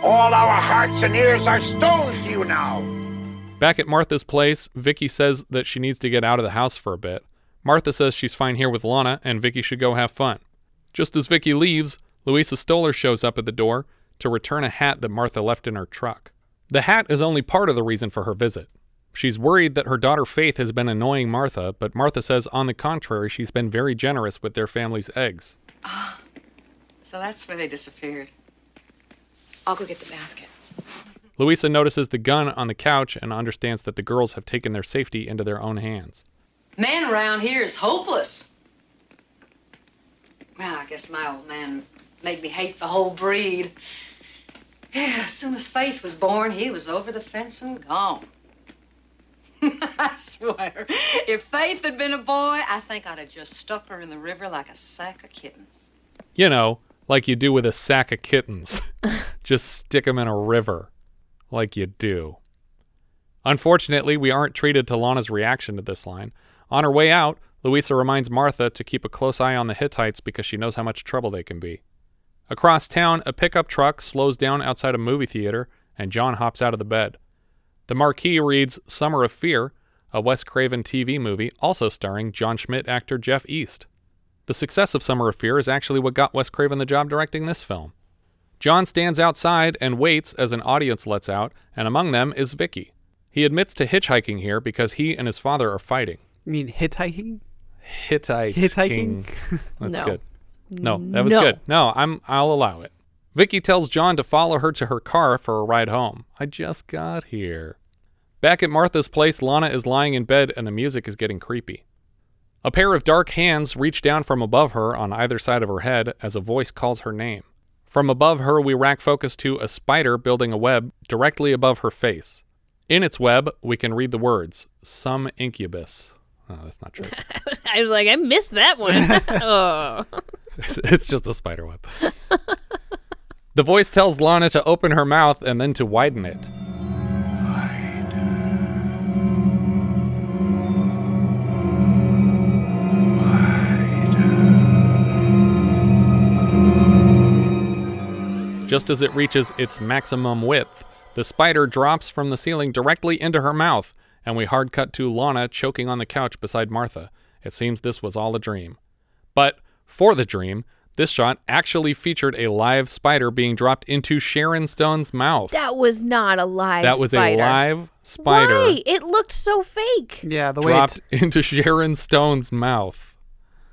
All our hearts and ears are stones to you now. Back at Martha's place, Vicky says that she needs to get out of the house for a bit. Martha says she's fine here with Lana and Vicky should go have fun. Just as Vicky leaves, Louisa Stohler shows up at the door to return a hat that Martha left in her truck. The hat is only part of the reason for her visit. She's worried that her daughter Faith has been annoying Martha, but Martha says on the contrary, she's been very generous with their family's eggs. Ah, so that's where they disappeared. I'll go get the basket. Louisa notices the gun on the couch and understands that the girls have taken their safety into their own hands. Man around here is hopeless. Well, I guess my old man made me hate the whole breed. Yeah, as soon as Faith was born, he was over the fence and gone. I swear, if Faith had been a boy, I think I'd have just stuck her in the river like a sack of kittens. You know, like you do with a sack of kittens. Just stick 'em in a river, like you do. Unfortunately, we aren't treated to Lana's reaction to this line. On her way out, Louisa reminds Martha to keep a close eye on the Hittites because she knows how much trouble they can be. Across town, a pickup truck slows down outside a movie theater, and John hops out of the bed. The marquee reads Summer of Fear, a Wes Craven TV movie also starring John Schmidt actor Jeff East. The success of Summer of Fear is actually what got Wes Craven the job directing this film. John stands outside and waits as an audience lets out, and among them is Vicky. He admits to hitchhiking here because he and his father are fighting. You mean hitchhiking? Hitchhiking. Hitchhiking? That's No. good. No, that was No. good. No, I'm I'll allow it. Vicky tells John to follow her to her car for a ride home. I just got here. Back at Martha's place, Lana is lying in bed and the music is getting creepy. A pair of dark hands reach down from above her on either side of her head as a voice calls her name. From above her, we rack focus to a spider building a web directly above her face. In its web, we can read the words, Some incubus. Oh, that's not true. I was like, I missed that one. oh. it's just a spider web. the voice tells Lana to open her mouth and then to widen it. Just as it reaches its maximum width, the spider drops from the ceiling directly into her mouth, and we hard cut to Lana choking on the couch beside Martha. It seems this was all a dream. But for the dream, this shot actually featured a live spider being dropped into Sharon Stone's mouth. That was not a live that was spider. a live spider Why? It looked so fake. Yeah, the way dropped into Sharon Stone's mouth.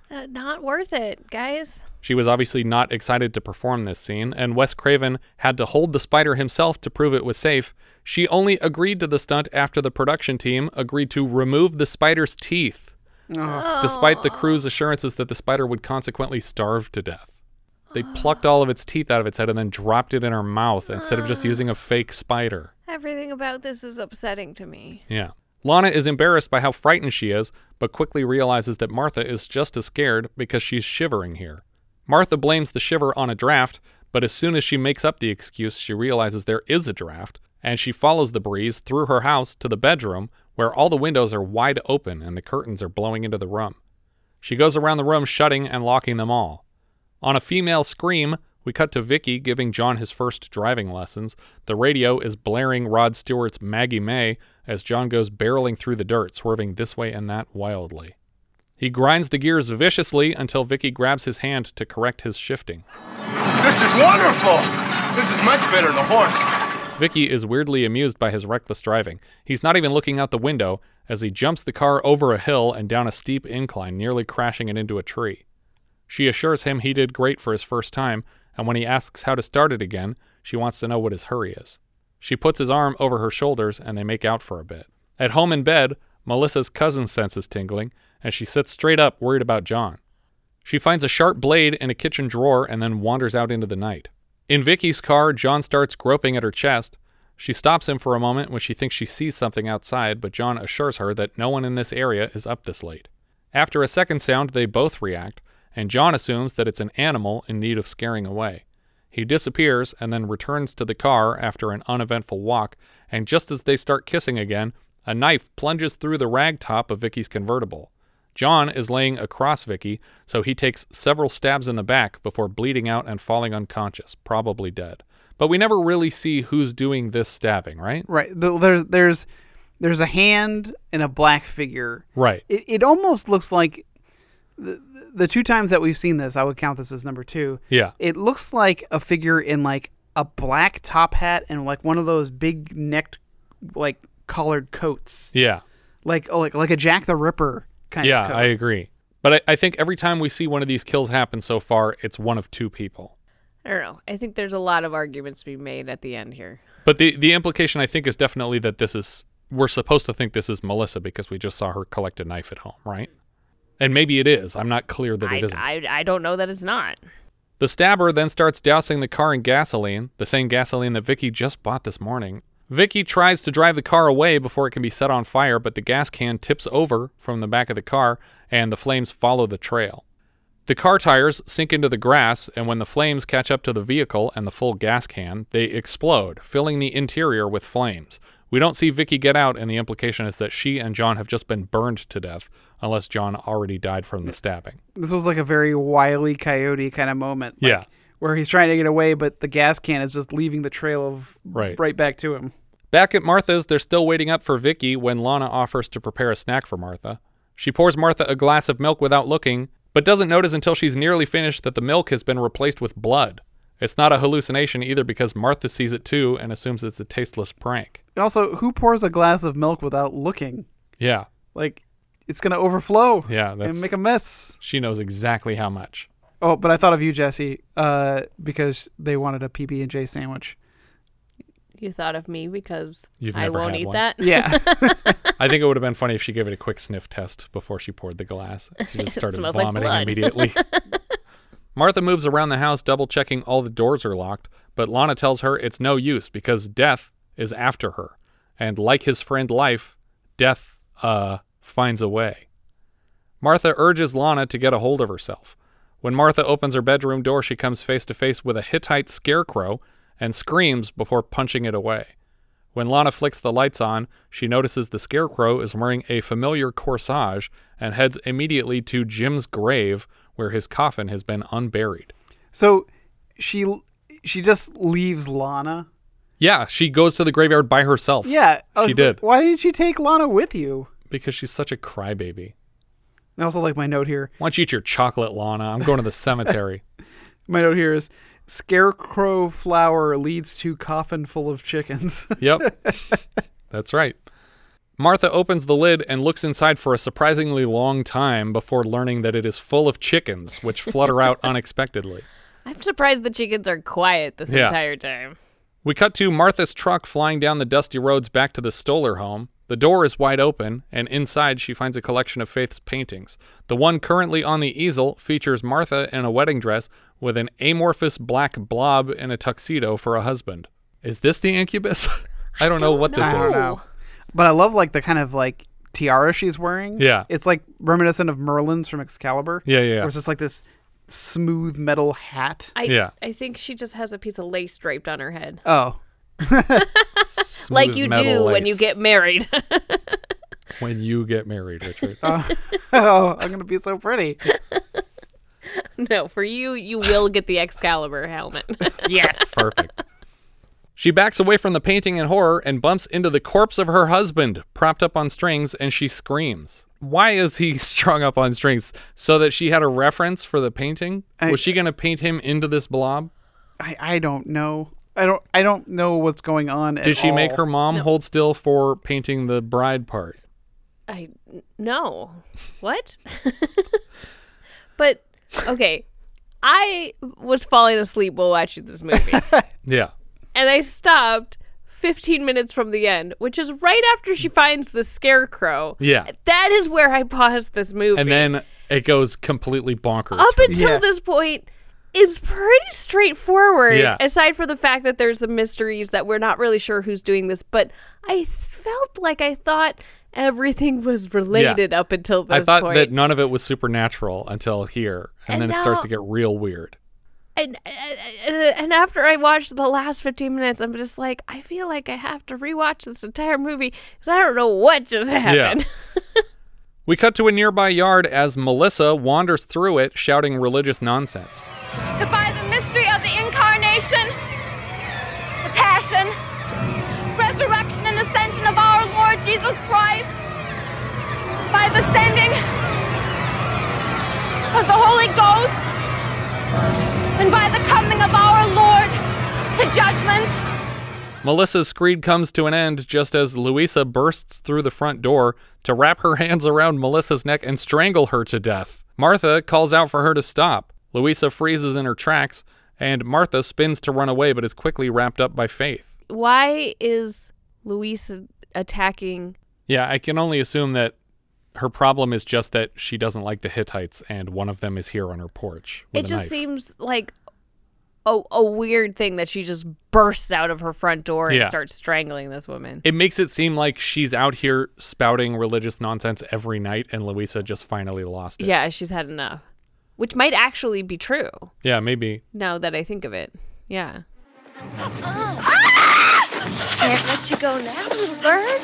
Uh, not worth it, guys. She was obviously not excited to perform this scene, and Wes Craven had to hold the spider himself to prove it was safe. She only agreed to the stunt after the production team agreed to remove the spider's teeth, despite the crew's assurances that the spider would consequently starve to death. They plucked all of its teeth out of its head and then dropped it in her mouth instead of just using a fake spider. Everything about this is upsetting to me. Yeah. Lana is embarrassed by how frightened she is, but quickly realizes that Martha is just as scared because she's shivering here. Martha blames the shiver on a draft, but as soon as she makes up the excuse, she realizes there is a draft, and she follows the breeze through her house to the bedroom where all the windows are wide open and the curtains are blowing into the room. She goes around the room shutting and locking them all. On a female scream, We cut to Vicky giving John his first driving lessons. The radio is blaring Rod Stewart's Maggie May as John goes barreling through the dirt, swerving this way and that wildly. He grinds the gears viciously until Vicky grabs his hand to correct his shifting. This is wonderful. This is much better than a horse. Vicky is weirdly amused by his reckless driving. He's not even looking out the window as he jumps the car over a hill and down a steep incline, nearly crashing it into a tree. She assures him he did great for his first time, and when he asks how to start it again, she wants to know what his hurry is. She puts his arm over her shoulders and they make out for a bit. At home in bed, Melissa's cousin senses tingling, and she sits straight up, worried about John. She finds a sharp blade in a kitchen drawer and then wanders out into the night. In Vicky's car, John starts groping at her chest. She stops him for a moment when she thinks she sees something outside, but John assures her that no one in this area is up this late. After a second sound, they both react, and John assumes that it's an animal in need of scaring away. He disappears and then returns to the car after an uneventful walk, and just as they start kissing again, a knife plunges through the rag top of Vicky's convertible. John is laying across Vicky, so he takes several stabs in the back before bleeding out and falling unconscious, probably dead. But we never really see who's doing this stabbing, right? Right. There's there's there's a hand and a black figure. Right. It, it almost looks like the, the two times that we've seen this, I would count this as number two. Yeah. It looks like a figure in like a black top hat and like one of those big necked like collared coats. Yeah. Like oh, like like a Jack the Ripper kind yeah, of coat. I agree. But I, I think every time we see one of these kills happen so far, it's one of two people. I don't know. I think there's a lot of arguments to be made at the end here. But the the implication I think is definitely that this is we're supposed to think this is Melissa because we just saw her collect a knife at home, right? And maybe it is. I'm not clear that I, it isn't. I, I don't know that it's not. The stabber then starts dousing the car in gasoline, the same gasoline that Vicky just bought this morning. Vicky tries to drive the car away before it can be set on fire, but the gas can tips over from the back of the car and the flames follow the trail. The car tires sink into the grass, and when the flames catch up to the vehicle and the full gas can, they explode, filling the interior with flames. We don't see Vicky get out, and the implication is that she and John have just been burned to death, unless John already died from the stabbing. This was like a very wily coyote kind of moment. like, Yeah. Where he's trying to get away, but the gas can is just leaving the trail of Right. right back to him. Back at Martha's, they're still waiting up for Vicky when Lana offers to prepare a snack for Martha. She pours Martha a glass of milk without looking, but doesn't notice until she's nearly finished that the milk has been replaced with blood. It's not a hallucination either because Martha sees it too and assumes it's a tasteless prank. And also, who pours a glass of milk without looking? Yeah, Like, it's gonna overflow. yeah, that's and make a mess. she knows exactly how much. Oh, but I thought of you, Jesse, uh, because they wanted a PB and J sandwich. You thought of me because You've I never won't had eat one. that. Yeah. I think it would have been funny if she gave it a quick sniff test before she poured the glass. She just It started smells like vomiting blood. immediately. Martha moves around the house, double checking all the doors are locked, but Lana tells her it's no use because death is after her. And like his friend Life, death, uh, finds a way. Martha urges Lana to get a hold of herself. When Martha opens her bedroom door, she comes face to face with a Hittite scarecrow and screams before punching it away. When Lana flicks the lights on, she notices the scarecrow is wearing a familiar corsage and heads immediately to Jim's grave where his coffin has been unburied. So she she just leaves Lana. Yeah, she goes to the graveyard by herself. Yeah, I she like, did Why didn't she take Lana with you? because she's such a crybaby. I also like my note here. Why don't you eat your chocolate, Lana? I'm going to the cemetery. My note here is scarecrow flower leads to coffin full of chickens. Yep. That's right. Martha opens the lid and looks inside for a surprisingly long time before learning that it is full of chickens, which flutter out unexpectedly. I'm surprised the chickens are quiet this Yeah. entire time. We cut to Martha's truck flying down the dusty roads back to the Stohler home. The door is wide open, and inside she finds a collection of Faith's paintings. The one currently on the easel features Martha in a wedding dress with an amorphous black blob in a tuxedo for a husband. Is this the incubus? I don't know what this I don't is. know. But I love like the kind of like tiara she's wearing. Yeah. It's like reminiscent of Merlin's from Excalibur. Yeah, yeah, yeah. Where it's just like this smooth metal hat. I Yeah. I think she just has a piece of lace draped on her head. Oh. like you metal do when you get married. When you get married, Richard. oh, oh, I'm gonna be so pretty. No, for you, you will get the Excalibur helmet. yes. Perfect. She backs away from the painting in horror and bumps into the corpse of her husband, propped up on strings, and she screams. Why is he strung up on strings? So that she had a reference for the painting? I- Was she going to paint him into this blob? I, I don't know. I don't I don't know what's going on. Did she make her mom No. hold still for painting the bride part? I no. What? but okay, I was falling asleep while watching this movie, Yeah. and I stopped 15 minutes from the end, which is right after she finds the scarecrow. Yeah. That is where I paused this movie. And then it goes completely bonkers. up from- until this point is pretty straightforward Yeah. aside for the fact that there's the mysteries that we're not really sure who's doing this but i felt like i thought everything was related up until this I thought point that none of it was supernatural until here, and, And then it starts to get real weird. and uh, and after i watched the last 15 minutes i'm just like i feel like i have to rewatch this entire movie because i don't know what just happened We cut to a nearby yard as Melissa wanders through it, shouting religious nonsense. by the mystery of the incarnation, the passion, resurrection, and ascension of our Lord Jesus Christ, by the sending of the Holy Ghost, and by the coming of our Lord to judgment, Melissa's screed comes to an end just as Louisa bursts through the front door to wrap her hands around Melissa's neck and strangle her to death. Martha calls out for her to stop. Louisa freezes in her tracks, and Martha spins to run away but is quickly wrapped up by Faith. why is Louisa attacking Yeah, I can only assume that her problem is just that she doesn't like the Hittites, and one of them is here on her porch. With it just seems like a, a weird thing that she just bursts out of her front door and Yeah. starts strangling this woman. It makes it seem like she's out here spouting religious nonsense every night, and Louisa just finally lost it. yeah, she's had enough. Which might actually be true Yeah, maybe. now that I think of it. Yeah. Can't let you go now, little bird.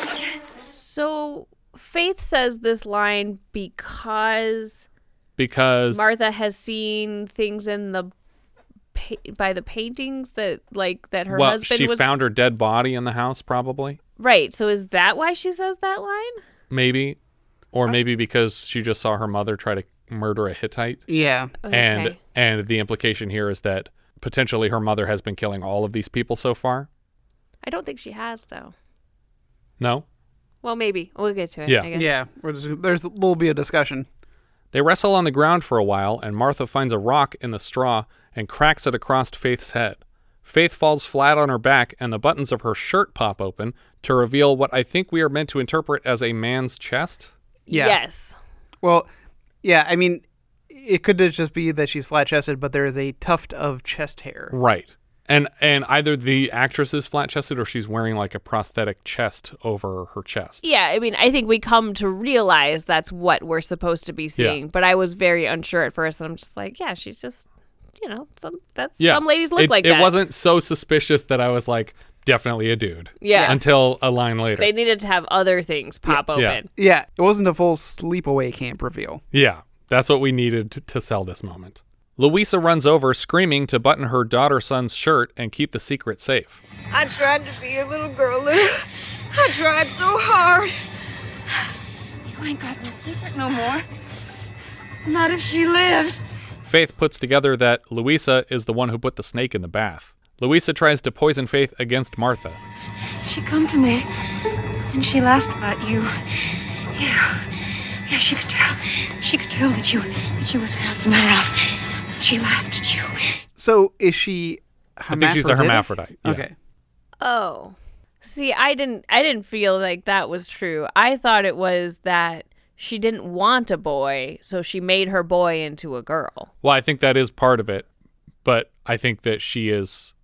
So Faith says this line because Because Martha has seen things in the pa- by the paintings that like that her well, husband she was found her dead body in the house, probably. right. So is that why she says that line? Maybe. Or oh. maybe because she just saw her mother try to murder a Hittite. Yeah. And Okay. and the implication here is that potentially her mother has been killing all of these people so far. I don't think she has though. No? Well, maybe we'll get to it. Yeah. I guess. Yeah. We're just- There's a little bit of discussion. They wrestle on the ground for a while, and Martha finds a rock in the straw and cracks it across Faith's head. Faith falls flat on her back, and the buttons of her shirt pop open to reveal what I think we are meant to interpret as a man's chest. Yeah. Yes. Well, yeah. I mean, it could just be that she's flat chested, but there is a tuft of chest hair. Right. And and either the actress is flat chested or she's wearing like a prosthetic chest over her chest. Yeah, I mean, I think we come to realize that's what we're supposed to be seeing. yeah. But I was very unsure at first, and I'm just like, yeah, she's just, you know, some that's Yeah. some ladies look it, like it that. wasn't so suspicious that I was like, definitely a dude. Yeah. Until a line later. They needed to have other things pop Yeah. open. Yeah. It wasn't a full sleepaway camp reveal. Yeah, that's what we needed to, to sell this moment. Louisa runs over, screaming to button her daughter son's shirt and keep the secret safe. I tried to be a little girl, Lou. I tried so hard. You ain't got no secret no more. Not if she lives. Faith puts together that Louisa is the one who put the snake in the bath. Louisa tries to poison Faith against Martha. She come to me and she laughed about you. Yeah. Yeah, she could tell. She could tell that you that you was half and half. She laughed at you. So is she? I think she's a hermaphrodite. yeah. Okay. Oh. See, I didn't I didn't feel like that was true. I thought it was that she didn't want a boy, so she made her boy into a girl. Well, I think that is part of it, but I think that she is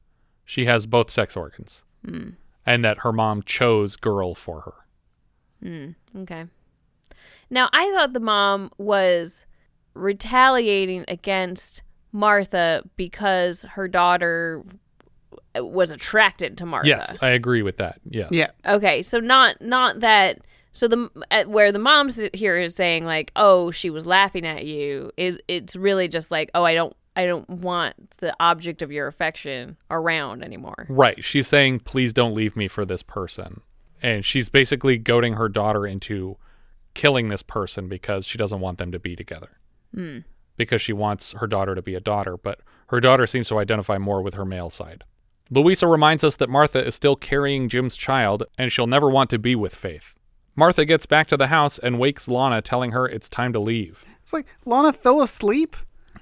she has both sex organs. Hmm. And that her mom chose girl for her. Mm, okay. Now, I thought the mom was retaliating against Martha because her daughter was attracted to Martha. Yes, I agree with that. Yes. Yeah. Okay, so not not that So the where the mom here is saying like, "Oh, she was laughing at you." Is it's really just like, "Oh, I don't I don't want the object of your affection around anymore." Right. She's saying, please don't leave me for this person. And she's basically goading her daughter into killing this person because she doesn't want them to be together. Hmm. Because she wants her daughter to be a daughter, but her daughter seems to identify more with her male side. Louisa reminds us that Martha is still carrying Jim's child and she'll never want to be with Faith. Martha gets back to the house and wakes Lana, telling her it's time to leave. It's like Lana fell asleep.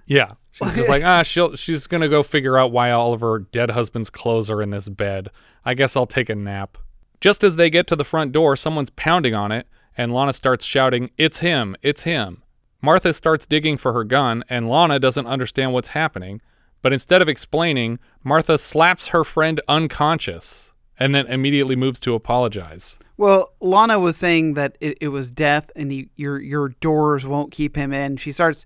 Yeah. She's just like, ah, she'll she's gonna go figure out why all of her dead husband's clothes are in this bed. I guess I'll take a nap. Just as they get to the front door, someone's pounding on it, and Lana starts shouting, It's him, it's him. Martha starts digging for her gun, and Lana doesn't understand what's happening, but instead of explaining, Martha slaps her friend unconscious and then immediately moves to apologize. Well, Lana was saying that it, it was death and you, your your doors won't keep him in. She starts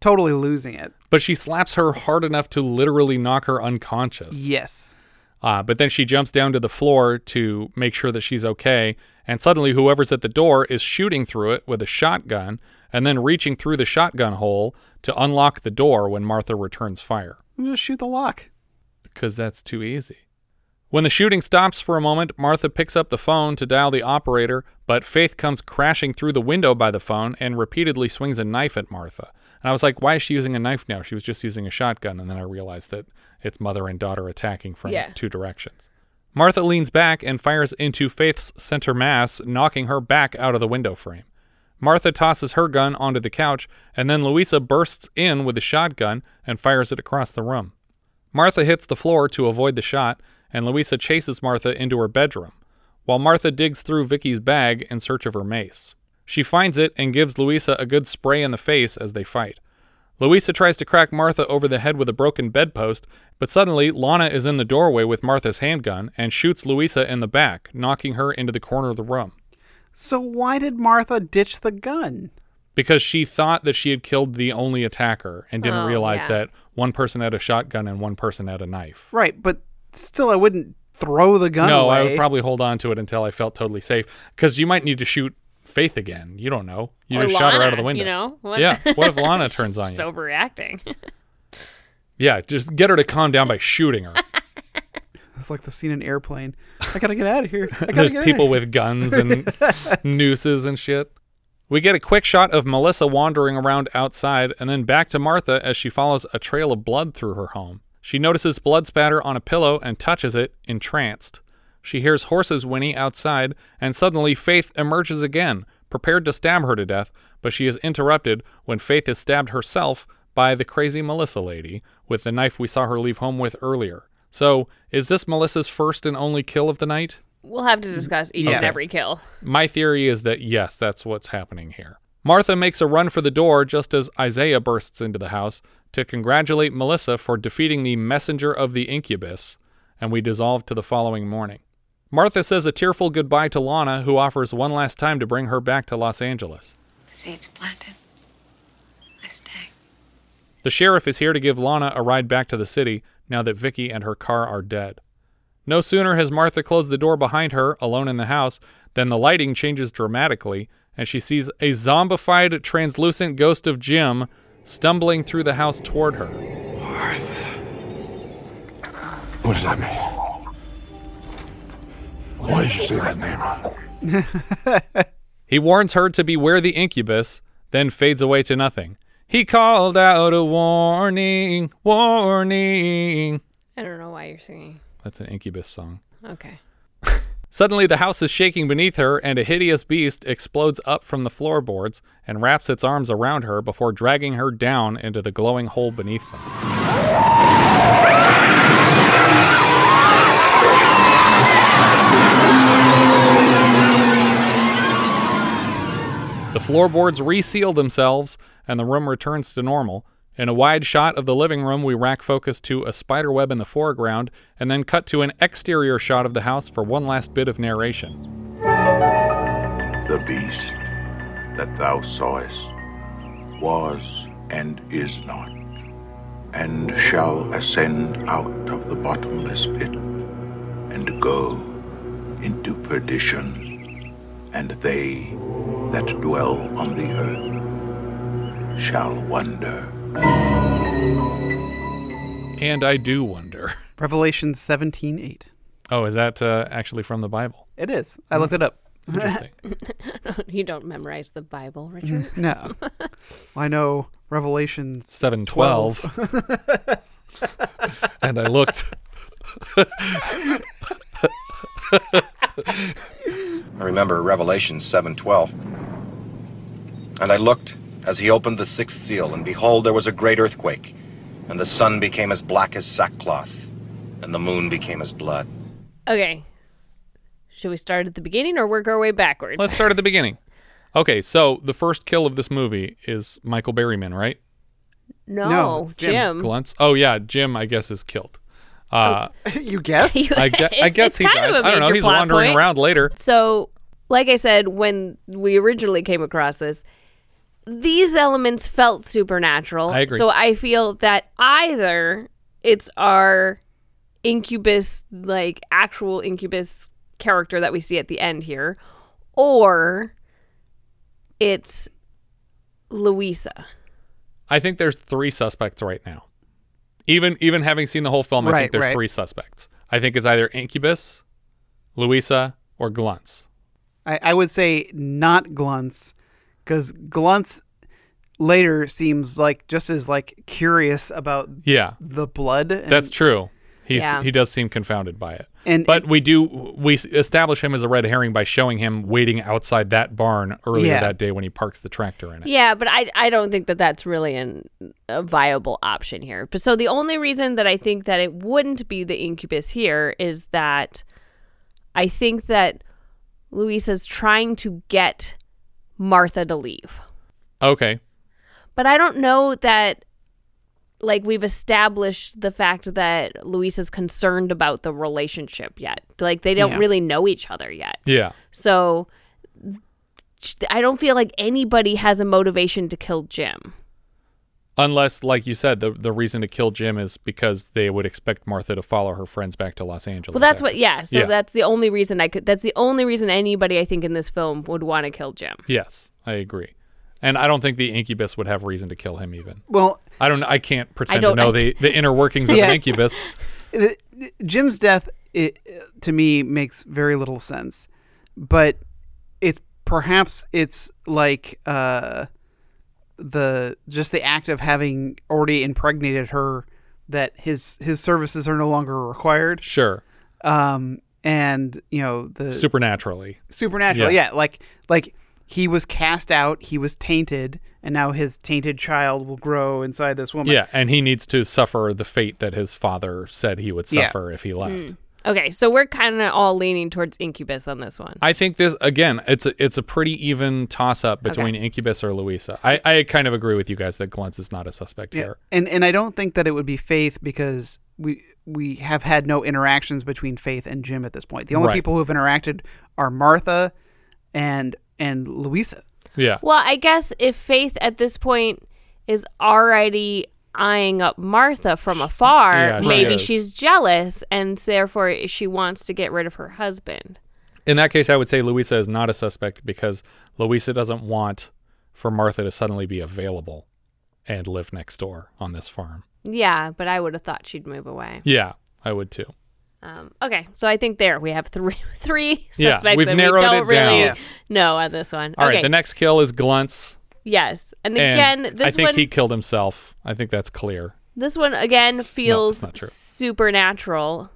totally losing it. But she slaps her hard enough to literally knock her unconscious. Yes. Uh, but then she jumps down to the floor to make sure that she's okay. And suddenly, whoever's at the door is shooting through it with a shotgun and then reaching through the shotgun hole to unlock the door when Martha returns fire. Just shoot the lock. Because that's too easy. When the shooting stops for a moment, Martha picks up the phone to dial the operator, but Faith comes crashing through the window by the phone and repeatedly swings a knife at Martha. And I was like, why is she using a knife now? She was just using a shotgun. And then I realized that it's mother and daughter attacking from Yeah. two directions. Martha leans back and fires into Faith's center mass, knocking her back out of the window frame. Martha tosses her gun onto the couch, and then Louisa bursts in with a shotgun and fires it across the room. Martha hits the floor to avoid the shot, and Louisa chases Martha into her bedroom, while Martha digs through Vicky's bag in search of her mace. She finds it and gives Louisa a good spray in the face as they fight. Louisa tries to crack Martha over the head with a broken bedpost, but suddenly Lana is in the doorway with Martha's handgun and shoots Louisa in the back, knocking her into the corner of the room. So why did Martha ditch the gun? Because she thought that she had killed the only attacker and didn't Oh, realize yeah. that one person had a shotgun and one person had a knife. Right, but still, I wouldn't throw the gun no, away. I would probably hold on to it until I felt totally safe. Because you might need to shoot Faith again. You don't know. You Or just shot her out of the window. You know? What- Yeah. What if Lana She's turns on just you? overreacting. Yeah, just get her to calm down by shooting her. It's like the scene in Airplane. I gotta get out of here. I There's get people out. with guns and nooses and shit. We get a quick shot of Melissa wandering around outside and then back to Martha as she follows a trail of blood through her home. She notices blood spatter on a pillow and touches it, entranced. She hears horses whinny outside, and suddenly Faith emerges again, prepared to stab her to death, but she is interrupted when Faith is stabbed herself by the crazy Melissa lady with the knife we saw her leave home with earlier. So, is this Melissa's first and only kill of the night? we'll have to discuss each and every kill. My theory is that yes, that's what's happening here. Martha makes a run for the door just as Isaiah bursts into the house to congratulate Melissa for defeating the messenger of the incubus, and we dissolve to the following morning. Martha says a tearful goodbye to Lana, who offers one last time to bring her back to Los Angeles. The seed's planted. I stay. The sheriff is here to give Lana a ride back to the city now that Vicky and her car are dead. No sooner has Martha closed the door behind her, alone in the house, than the lighting changes dramatically, and she sees a zombified, translucent ghost of Jim stumbling through the house toward her. What does that mean? Why did you say that name? He warns her to beware the incubus, then fades away to nothing. He called out a warning, warning. I don't know why you're singing. That's an incubus song. Okay. Suddenly, the house is shaking beneath her, and a hideous beast explodes up from the floorboards and wraps its arms around her before dragging her down into the glowing hole beneath them. The floorboards reseal themselves, and the room returns to normal. In a wide shot of the living room, we rack focus to a spider web in the foreground, and then cut to an exterior shot of the house for one last bit of narration. The beast that thou sawest was and is not, and shall ascend out of the bottomless pit and go into perdition. and they that dwell on the earth shall wonder. And I do wonder. Revelation 17:8. Oh, is that uh, actually from the Bible? It is. I looked it up. Interesting. you don't memorize the Bible, Richard. no. I know Revelation 7:12. and I looked. I remember Revelation 7:12. And I looked as he opened the sixth seal, and behold, there was a great earthquake, and the sun became as black as sackcloth, and the moon became as blood. Okay. Should we start at the beginning or work our way backwards? Let's start at the beginning. Okay, so the first kill of this movie is Michael Berryman, right? No, No, it's Jim. Jim. Gluntz. Oh yeah, Jim. I guess is killed. Uh, you guess? I, gue- I It's- guess it's he kind of dies. a I don't know. major He's plot wandering point. around later. So, like I said, when we originally came across this, these elements felt supernatural. I agree. So I feel that either it's our incubus, like actual incubus character that we see at the end here, or it's Louisa. I think there's three suspects right now. Even even having seen the whole film, I Right, think there's right. three suspects. I think it's either Incubus, Louisa, or Gluntz. I, I would say not Gluntz, because Gluntz later seems like just as like curious about Yeah, the blood. And, that's true. He's Yeah. he does seem confounded by it. And- but we do we establish him as a red herring by showing him waiting outside that barn earlier Yeah. that day when he parks the tractor in it. Yeah, but I I don't think that that's really an, a viable option here. But so the only reason that I think that it wouldn't be the incubus here is that I think that Louisa's trying to get Martha to leave. Okay. But I don't know that like we've established the fact that Louisa's concerned about the relationship yet. Like they don't Yeah. really know each other yet. Yeah. So I don't feel like anybody has a motivation to kill Jim. Unless, like you said, the the reason to kill Jim is because they would expect Martha to follow her friends back to Los Angeles. Well, that's after. what. Yeah. So Yeah. that's the only reason I could. That's the only reason anybody I think in this film would want to kill Jim. Yes, I agree. And I don't think the incubus would have reason to kill him even. Well, I don't. I can't pretend to don't- know I the, the inner workings of Yeah. an incubus. The- Jim's death, it, to me, makes very little sense. But it's perhaps it's like uh, the just the act of having already impregnated her that his his services are no longer required. Sure. Um, and you know the Supernaturally. supernatural. Yeah. Yeah. like like he was cast out, he was tainted, and now his tainted child will grow inside this woman. Yeah, and he needs to suffer the fate that his father said he would Yeah. suffer if he left. Mm. Okay, so we're kind of all leaning towards Incubus on this one. I think this again. It's a it's a pretty even toss up between Incubus or Louisa. I, I kind of agree with you guys that Gluntz is not a suspect Yeah. here. And and I don't think that it would be Faith because we we have had no interactions between Faith and Jim at this point. The only Right. people who have interacted are Martha and and Louisa. Yeah. Well, I guess if Faith at this point is already eyeing up Martha from afar, Yeah, she maybe is. she's jealous and therefore she wants to get rid of her husband. In that case, I would say Louisa is not a suspect because Louisa doesn't want for Martha to suddenly be available and live next door on this farm. Yeah, but I would have thought she'd move away. Yeah, I would too. Um, okay, so I think there we have three three suspects Yeah, we've and narrowed we it don't really down. know on this one. All right, okay. the next kill is Gluntz. Yes, and and again, this I think one he killed himself. I think that's clear. this one again feels not true. supernatural.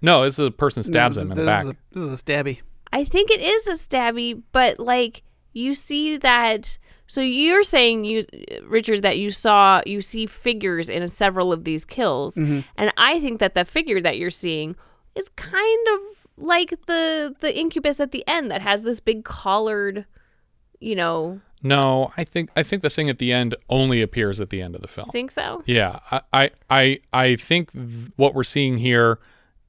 No, this is a person stabs This him in the back. Is a, this is a stabby. I think it is a stabby, but like you see that. So you're saying you, Richard, that you saw you see figures in several of these kills, Mhm. and I think that the figure that you're seeing is kind of like the the incubus at the end that has this big collared, you know. No, I think I think the thing at the end only appears at the end of the film. Think so? Yeah, I I I, I think th- what we're seeing here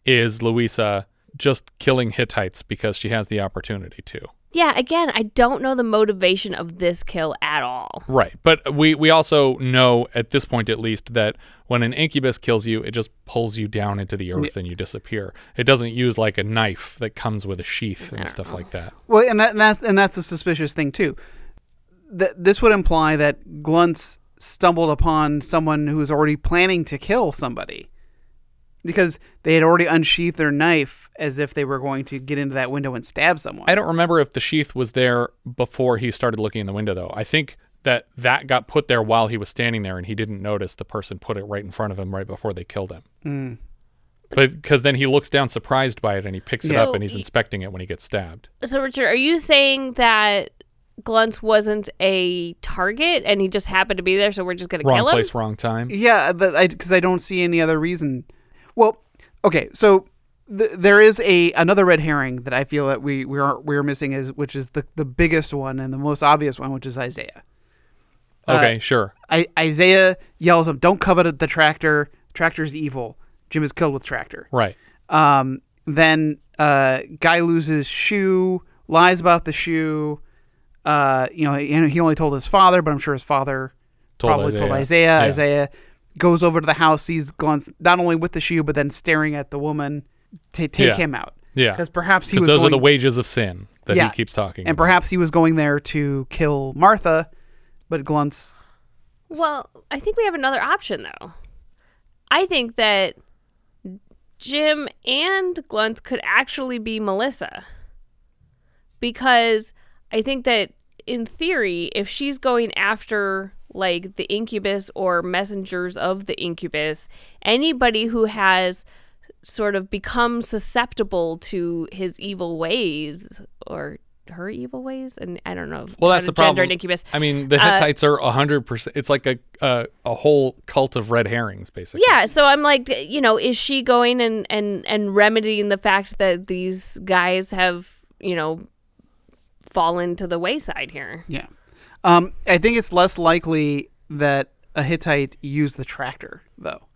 is Louisa just killing Hittites because she has the opportunity to. Yeah, again, I don't know the motivation of this kill at all. Right. But we, we also know, at this point at least, that when an incubus kills you, it just pulls you down into the earth and you disappear. It doesn't use like a knife that comes with a sheath and stuff like that. Well, and that and that's and that's a suspicious thing too. That this would imply that Gluntz stumbled upon someone who was already planning to kill somebody, because they had already unsheathed their knife as if they were going to get into that window and stab someone. I don't remember if the sheath was there before he started looking in the window, though. I think that that got put there while he was standing there and he didn't notice the person put it right in front of him right before they killed him. Mm. But because then he looks down surprised by it and he picks it up So and he's y- inspecting it when he gets stabbed. So, Richard, are you saying that Gluntz wasn't a target and he just happened to be there, so we're just gonna Wrong kill him? place, wrong time. Yeah, but I because I don't see any other reason. Well, okay, so th- there is a another red herring that I feel that we we are we're missing is which is the the biggest one and the most obvious one, which is Isaiah. Uh, Okay, sure. I, Isaiah yells him, "Don't covet the tractor. Tractor's evil. Jim is killed with tractor." Right. Um, then uh, guy loses shoe, lies about the shoe. Uh, you know, he, he only told his father, but I'm sure his father Told probably told Isaiah. Isaiah. Yeah. Isaiah goes over to the house, sees Gluntz not only with the shoe, but then staring at the woman to take Yeah. him out. Yeah. because perhaps he 'Cause was those going, are the wages of sin that Yeah. he keeps talking and about. perhaps he was going there to kill Martha, but Gluntz Well, I think we have another option though. I think that Jim and Glunt could actually be Melissa. Because I think that in theory, if she's going after like the incubus or messengers of the incubus, anybody who has sort of become susceptible to his evil ways or her evil ways and I don't know. Well, that's the problem. incubus. I mean, the Uh, Hittites are hundred percent. It's like a, a a whole cult of red herrings, basically. Yeah, so I'm like, you know, is she going and and and remedying the fact that these guys have, you know, fallen to the wayside here? Yeah. Um, I think it's less likely that a Hittite used the tractor, though.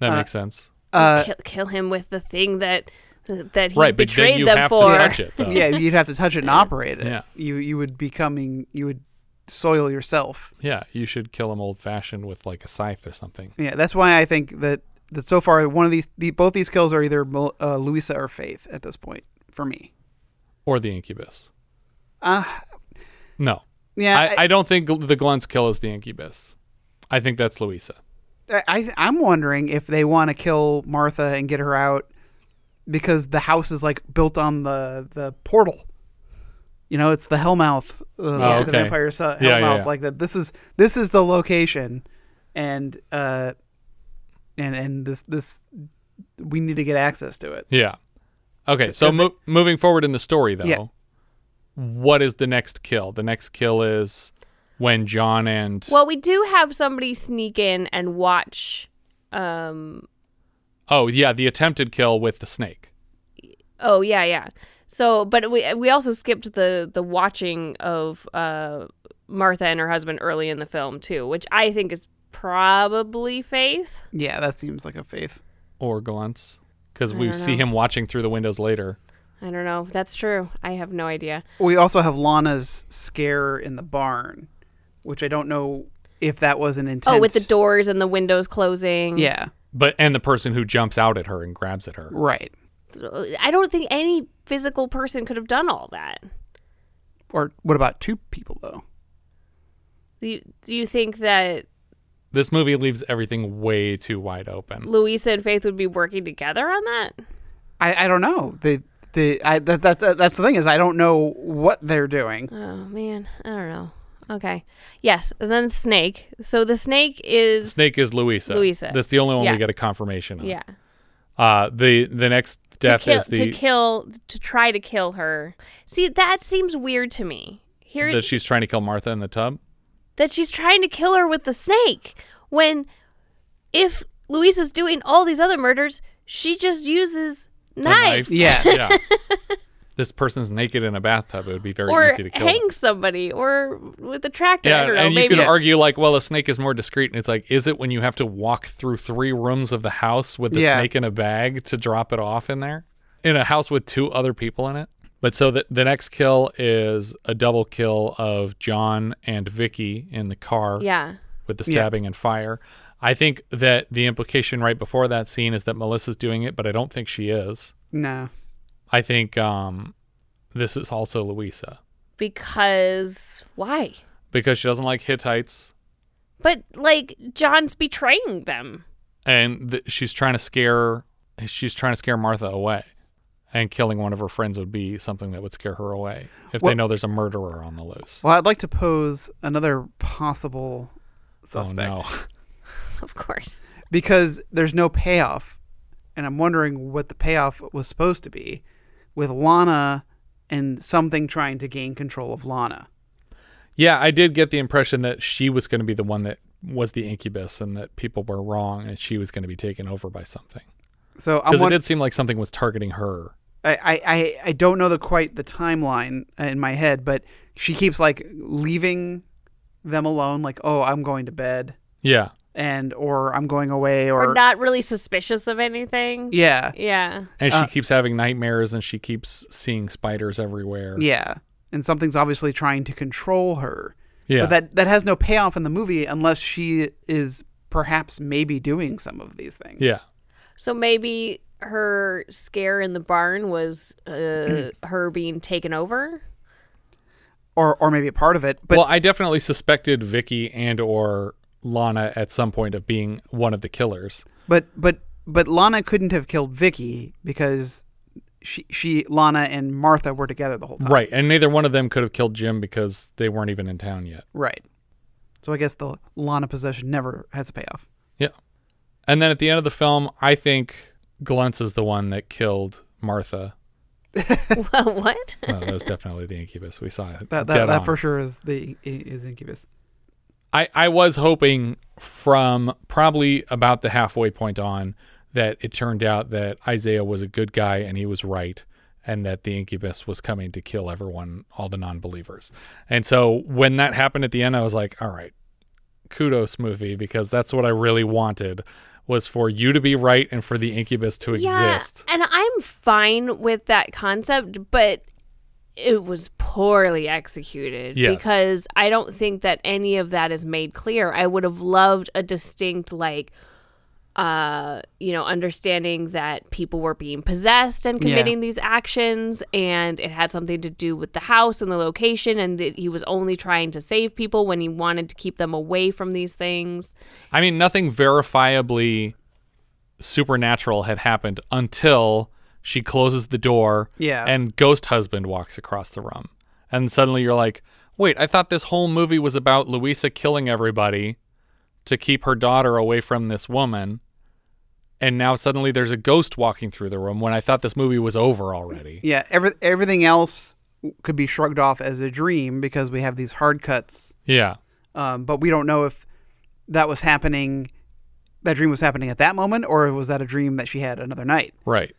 That Uh, makes sense. Uh, kill, kill him with the thing that that he Right, but then betrayed you them have to for. touch it, though. yeah, you'd have to touch it and operate it. Yeah. You you would be coming. You would soil yourself. Yeah, you should kill him old fashioned with like a scythe or something. Yeah, that's why I think that that so far one of these the, both these kills are either Mel- uh, Louisa or Faith at this point for me. Or the incubus. Uh No. Yeah, I, I- I, don't think the Gluntz kill is the incubus. I think that's Louisa. I, I I'm wondering if they want to kill Martha and get her out because the house is like built on the the portal. You know, it's the Hellmouth, uh, Oh, the okay. vampire su- Hellmouth. Yeah, yeah, yeah. Like that. This is this is the location, and uh, and and this this we need to get access to it. Yeah. Okay, so Because mo- moving forward in the story, though, Yeah. what is the next kill? The next kill is when John and Well, we do have somebody sneak in and watch. Um. oh yeah, the attempted kill with the snake. Oh yeah, yeah. So, but we we also skipped the the watching of uh Martha and her husband early in the film too, which I think is probably Faith. Yeah, that seems like a Faith. or Gluntz because we see know. him watching through the windows later. I don't know. That's true. I have no idea. We also have Lana's scare in the barn, which I don't know if that was an intent. Oh, with the doors and the windows closing. Yeah. But and the person who jumps out at her and grabs at her. Right. I don't think any physical person could have done all that. Or what about two people though? Do you, do you think that This movie leaves everything way too wide open. Louisa and Faith would be working together on that? I, I don't know. The the I that, that that's the thing is I don't know what they're doing. Oh man, I don't know. Okay. Yes, and then snake. So the snake is Snake is Louisa. Louisa. That's the only one Yeah. we get a confirmation on. Yeah. Uh the the next death to kill, is the to kill to try to kill her. See, that seems weird to me. Here that she's trying to kill Martha in the tub. That she's trying to kill her with the snake when if Louisa's doing all these other murders, she just uses knives. knife. yeah. This person's naked in a bathtub. It would be very or easy to kill. them. hang somebody or with a tractor. Yeah, I don't know, and you maybe could argue like, well, a snake is more discreet, and it's like, is it when you have to walk through three rooms of the house with the Yeah. snake in a bag to drop it off in there, in a house with two other people in it? But so the, the next kill is a double kill of John and Vicky in the car. Yeah. With the Yeah. stabbing and fire. I think that the implication right before that scene is that Melissa's doing it, but I don't think she is. No. I think um, this is also Louisa Because why? because she doesn't like Hittites But like John's betraying them. and th- she's trying to scare she's trying to scare Martha away. And killing one of her friends would be something that would scare her away if they know there's a murderer on the loose. Well, I'd like to pose another possible suspect. Oh no. Of course. because there's no payoff, and I'm wondering what the payoff was supposed to be, with Lana and something trying to gain control of Lana. Yeah, I did get the impression that she was going to be the one that was the incubus and that people were wrong and she was going to be taken over by something. So Because it did seem like something was targeting her. I, I, I, I don't know the quite the timeline in my head, but she keeps like leaving them alone, like, oh, I'm going to bed, Yeah. and or I'm going away, or, Or not really suspicious of anything. Yeah. Yeah. And she Uh, keeps having nightmares and she keeps seeing spiders everywhere. Yeah, and something's obviously trying to control her. Yeah. but that that has no payoff in the movie unless she is perhaps maybe doing some of these things. Yeah. So maybe her scare in the barn was uh, her being taken over. or or maybe a part of it. But well, I definitely suspected Vicky and or Lana at some point of being one of the killers. But but but Lana couldn't have killed Vicky because she she Lana and Martha were together the whole time. Right. And neither one of them could have killed Jim because they weren't even in town yet. Right. So I guess the Lana possession never has a payoff. Yeah. And then at the end of the film, I think Gluntz is the one that killed Martha. what? Well, that was definitely the incubus. We saw it. That that, that for sure is the is Incubus. I, I was hoping from probably about the halfway point on that it turned out that Isaiah was a good guy and he was right and that the incubus was coming to kill everyone, all the non believers. And so when that happened at the end, I was like, all right, kudos movie, because that's what I really wanted was for you to be right and for the incubus to exist. And I'm fine with that concept, but it was poorly executed Yes. because I don't think that any of that is made clear. I would have loved a distinct like uh you know understanding that people were being possessed and Yeah. committing these actions and it had something to do with the house and the location and that he was only trying to save people when he wanted to keep them away from these things. I mean, nothing verifiably supernatural had happened until she closes the door Yeah. and ghost husband walks across the room. And suddenly you're like, wait, I thought this whole movie was about Louisa killing everybody to keep her daughter away from this woman. And now suddenly there's a ghost walking through the room when I thought this movie was over already. Yeah, every, everything else could be shrugged off as a dream because we have these hard cuts. Yeah. Um, but we don't know if that was happening. That dream was happening at that moment, or was that a dream that she had another night? Right.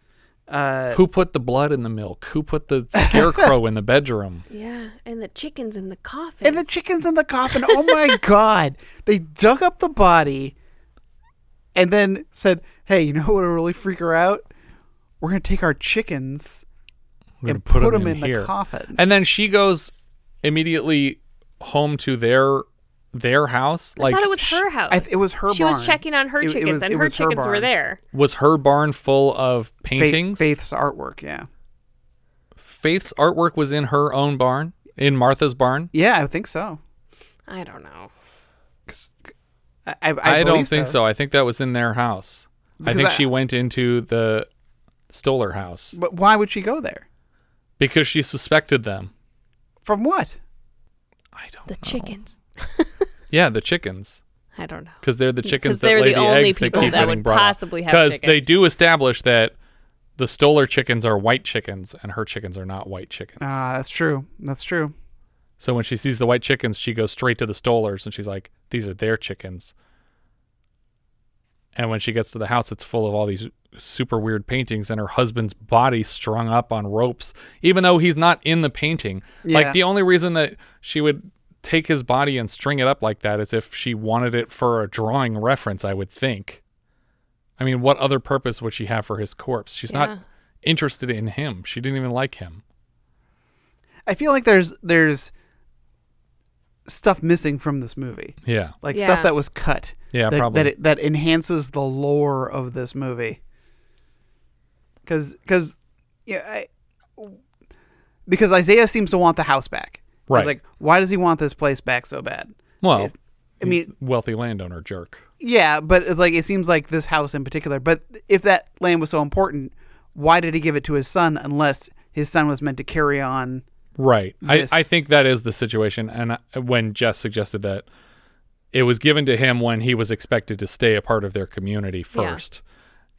Uh, Who put the blood in the milk? Who put the scarecrow in the bedroom? Yeah, and the chickens in the coffin. And the chickens in the coffin. Oh my god! They dug up the body, and then said, "Hey, you know what will really freak her out? We're gonna take our chickens We're gonna and put, them, in in, the coffin." And then she goes immediately home to their their house. I Like thought it was her house. I th- it was her barn. She was checking on her It- it chickens, was- and it her was her chickens were barn. there. was her barn full of Faith- paintings? Faith's artwork, yeah, Faith's artwork was in her own barn, in Martha's barn. yeah, I think so. I don't know. I, I, I, I, don't believe think so. I think that was in their house. I Because think I- she went into the Stohler house But why would she go there? because she suspected them. From what? I don't The chickens. Yeah, the chickens. I don't know. Because they're the chickens that they're lay the the, eggs that keep that getting would brought possibly have Because they do establish that the Stohler chickens are white chickens and her chickens are not white chickens. Ah, that's true. That's true. So when she sees the white chickens, she goes straight to the Stohlers and she's like, "These are their chickens." And when she gets to the house, it's full of all these super weird paintings and her husband's body strung up on ropes, even though he's not in the painting. Yeah. Like the only reason that she would take his body and string it up like that as if she wanted it for a drawing reference, I would think. I mean, what other purpose would she have for his corpse? She's Yeah. not interested in him. She didn't even like him. I feel like there's there's stuff missing from this movie. Yeah. Like Yeah. stuff that was cut. Yeah, that, probably. That it, that enhances the lore of this movie. Because because yeah, I, because Isaiah seems to want the house back. It's Right. Like, why does he want this place back so bad? Well, It- I mean, wealthy landowner jerk. yeah, but it's like it seems like this house in particular. But if that land was so important, why did he give it to his son unless his son was meant to carry on? Right. I, this- I think that is the situation. And I- when Jess suggested that it was given to him when he was expected to stay a part of their community Yeah. first,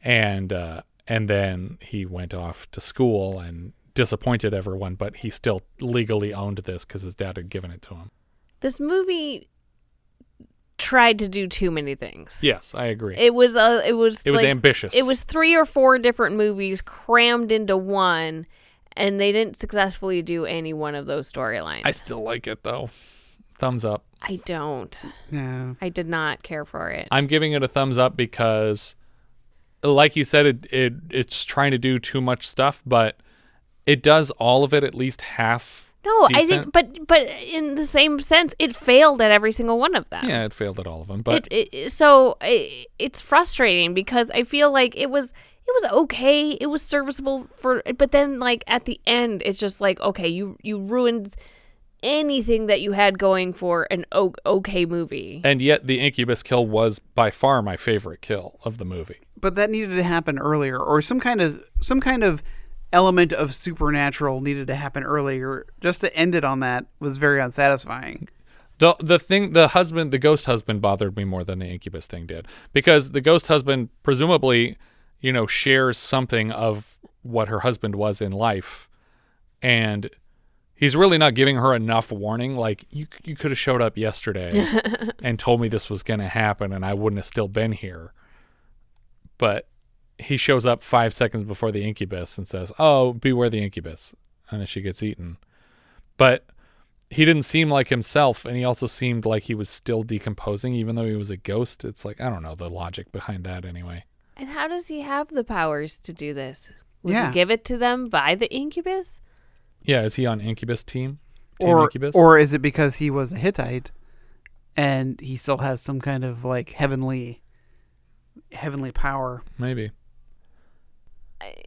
and uh, and then he went off to school and disappointed everyone, but he still legally owned this because his dad had given it to him. This movie tried to do too many things. Yes, I agree. It was uh, it was It was ambitious. It was three or four different movies crammed into one, and they didn't successfully do any one of those storylines. I still like it though. Thumbs up. I don't. Yeah. I did not care for it. I'm giving it a thumbs up because, like you said, it, it it's trying to do too much stuff, but it does all of it at least half. no, I think, but but in the same sense, it failed at every single one of them. Yeah, it failed at all of them, but it, it so it, it's frustrating because I feel like it was it was okay, it was serviceable for, but then like at the end, it's just like okay, you you ruined anything that you had going for an okay movie. and yet the incubus kill was by far my favorite kill of the movie. But that needed to happen earlier, or some kind of some kind of element of supernatural needed to happen earlier. Just to end it on that was very unsatisfying. The the thing the husband the ghost husband bothered me more than the incubus thing did because the ghost husband presumably you know shares something of what her husband was in life and he's really not giving her enough warning like you you could have showed up yesterday and told me this was going to happen and I wouldn't have still been here but he shows up 5 seconds before the incubus and says oh beware the incubus and then she gets eaten but he didn't seem like himself and he also seemed like he was still decomposing even though he was a ghost it's like i don't know the logic behind that anyway And how does he have the powers to do this? Was Yeah. he give it to them by the incubus? yeah is he on incubus team team or incubus or is it because he was a Hittite and he still has some kind of like heavenly heavenly power? maybe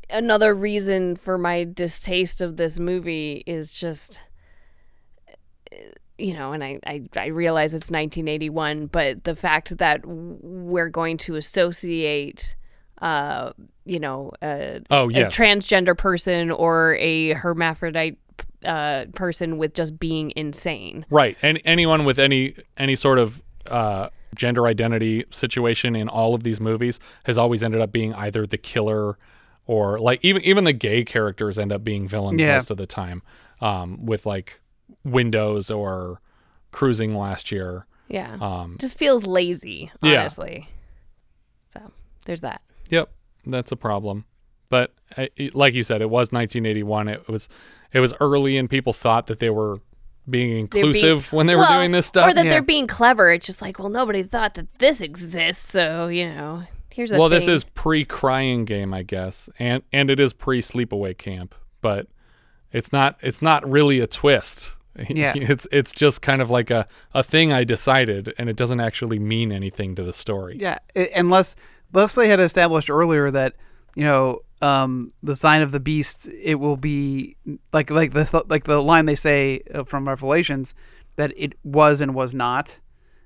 Another reason for my distaste of this movie is just you know, and I, I, I realize it's 1981, but the fact that we're going to associate, uh, you know, a, Oh, a yes. transgender person or a hermaphrodite uh, person with just being insane. right and anyone with any any sort of uh gender identity situation in all of these movies has always ended up being either the killer or like even even the gay characters end up being villains Yeah. most of the time um with like windows or cruising last year Yeah. um just feels lazy, Yeah. honestly. So there's that. Yep, that's a problem. But uh, like you said, it was 1981. It was it was early, and people thought that they were being They're being- inclusive when they were doing this stuff. Or that they're being clever. It's just like, well, nobody thought that this exists, so you know, here's a well, this is pre-crying game, I guess, and and it is pre-sleepaway camp, but it's not it's not really a twist. Yeah. it's it's just kind of like a a thing I decided, and it doesn't actually mean anything to the story. Yeah, i- unless unless they had established earlier that you know um, the sign of the beast, it will be like like the like the line they say uh, from Revelations that it was and was not.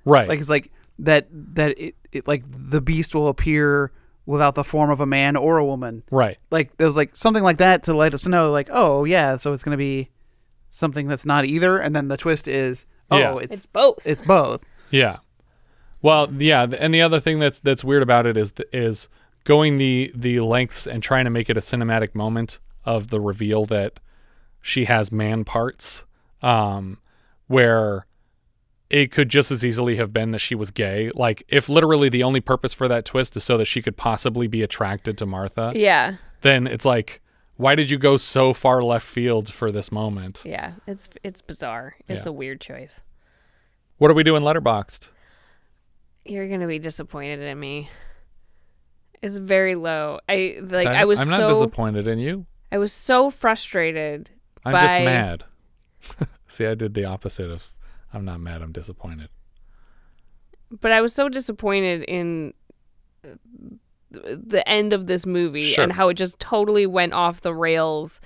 Right. Like it's like that that it, it like the beast will appear without the form of a man or a woman. Right. Like there's like something like that to let us know like oh yeah so it's gonna be something that's not either and then the twist is oh Yeah. it's It's both. it's both. Yeah. Well, yeah, and the other thing that's that's weird about it is th- is going the the lengths and trying to make it a cinematic moment of the reveal that she has man parts, um, where it could just as easily have been that she was gay. Like if literally the only purpose for that twist is so that she could possibly be attracted to Martha, Yeah. then it's like, why did you go so far left field for this moment? Yeah, it's it's bizarre. It's Yeah. a weird choice. What are we doing letterboxed? You're gonna be disappointed in me. It's very low. I like. I was I'm not so disappointed in you. I was so frustrated. I'm by, just mad. See, I did the opposite of I'm not mad, I'm disappointed. But I was so disappointed in the end of this movie Sure. and how it just totally went off the rails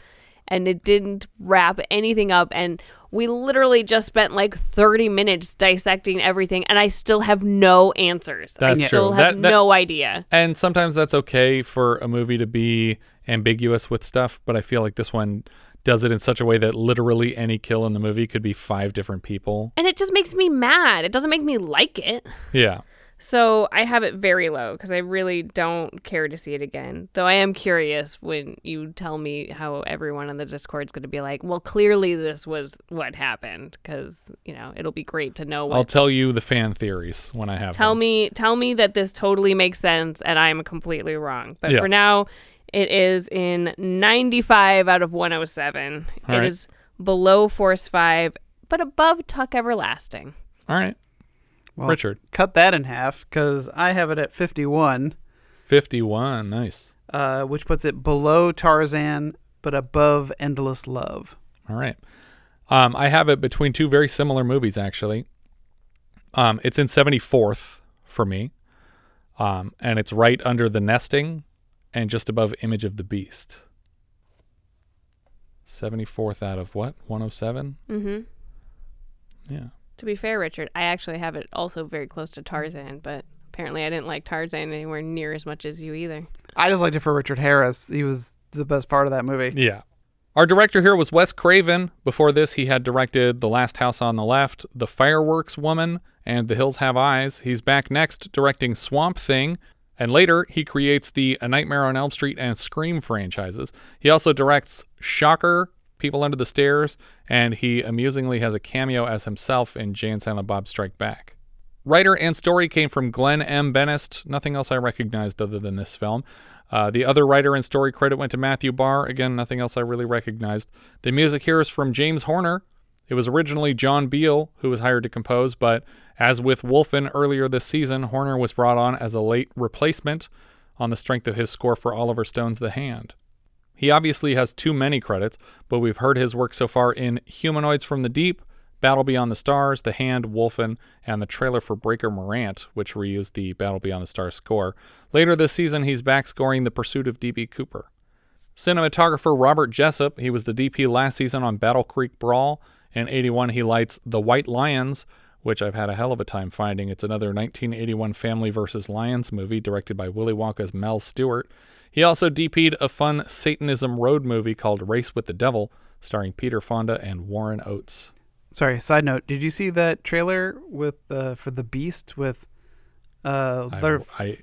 and it didn't wrap anything up and we literally just spent like 30 minutes dissecting everything and I still have no answers. That's I still true. have That- that- no idea. And sometimes that's okay for a movie to be ambiguous with stuff, but I feel like this one does it in such a way that literally any kill in the movie could be five different people. And it just makes me mad. It doesn't make me like it. Yeah. So I have it very low because I really don't care to see it again. Though I am curious when you tell me how everyone on the Discord is going to be like, well, clearly this was what happened because, you know, it'll be great to know what. I'll tell you the fan theories when I have tell them. me tell me that this totally makes sense and I'm completely wrong. But Yeah. for now, it is in 95 out of 107. All It right. is below Force 5, but above Tuck Everlasting. All right. Well, Richard. cut that in half because I have it at 51, 51. Nice. uh, which puts it below Tarzan but above Endless Love. All right. Um, I have it between two very similar movies, actually. Um, it's in 74th for me. Um, and it's right under The Nesting and just above Image of the Beast. 74th out of what? 107? Mm hmm. Yeah. To be fair, Richard, I actually have it also very close to Tarzan, but apparently I didn't like Tarzan anywhere near as much as you either. I just liked it for Richard Harris. He was the best part of that movie. Yeah. Our director here was Wes Craven. Before this, he had directed The Last House on the Left, The Fireworks Woman, and The Hills Have Eyes. He's back next directing Swamp Thing, and later he creates the A Nightmare on Elm Street and Scream franchises. He also directs Shocker, People Under the Stairs, and he amusingly has a cameo as himself in Jay and Silent Bob Strike Back. Writer and story came from Glenn M. Benest. Nothing else I recognized other than this film. Uh, the other writer and story credit went to Matthew Barr. Again, nothing else I really recognized. The music here is from James Horner. It was originally John Beal who was hired to compose, but as with Wolfen earlier this season, Horner was brought on as a late replacement on the strength of his score for Oliver Stone's The Hand. He obviously has too many credits, but we've heard his work so far in Humanoids from the Deep, Battle Beyond the Stars, The Hand, Wolfen, and the trailer for Breaker Morant, which reused the Battle Beyond the Stars score. Later this season, he's back scoring The Pursuit of D.B. Cooper. Cinematographer Robert Jessup, he was the DP last season on Battle Creek Brawl. In 81, he lights The White Lions, which I've had a hell of a time finding. It's another 1981 Family vs. Lions movie directed by Willy Wonka's Mel Stuart. He also DP'd a fun Satanism road movie called Race with the Devil, starring Peter Fonda and Warren Oates. Sorry, side note. Did you see that trailer with uh, for the Beast with uh I, their I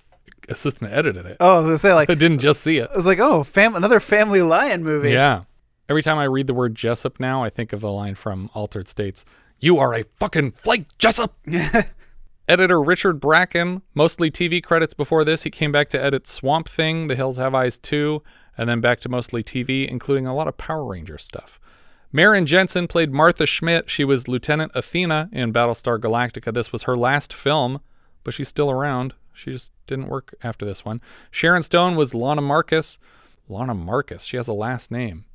assistant edited it. Oh, I was gonna say like I didn't just see it. I was like, oh, fam- another Family Lion movie. Yeah. Every time I read the word Jessup now, I think of the line from Altered States You are a fucking flake, Jessup! Editor Richard Bracken, mostly TV credits before this. He came back to edit Swamp Thing, The Hills Have Eyes 2, and then back to mostly TV, including a lot of Power Ranger stuff. Maren Jensen played Martha Schmidt. She was Lieutenant Athena in Battlestar Galactica. This was her last film, but she's still around. She just didn't work after this one. Sharon Stone was Lana Marcus. Lana Marcus. She has a last name.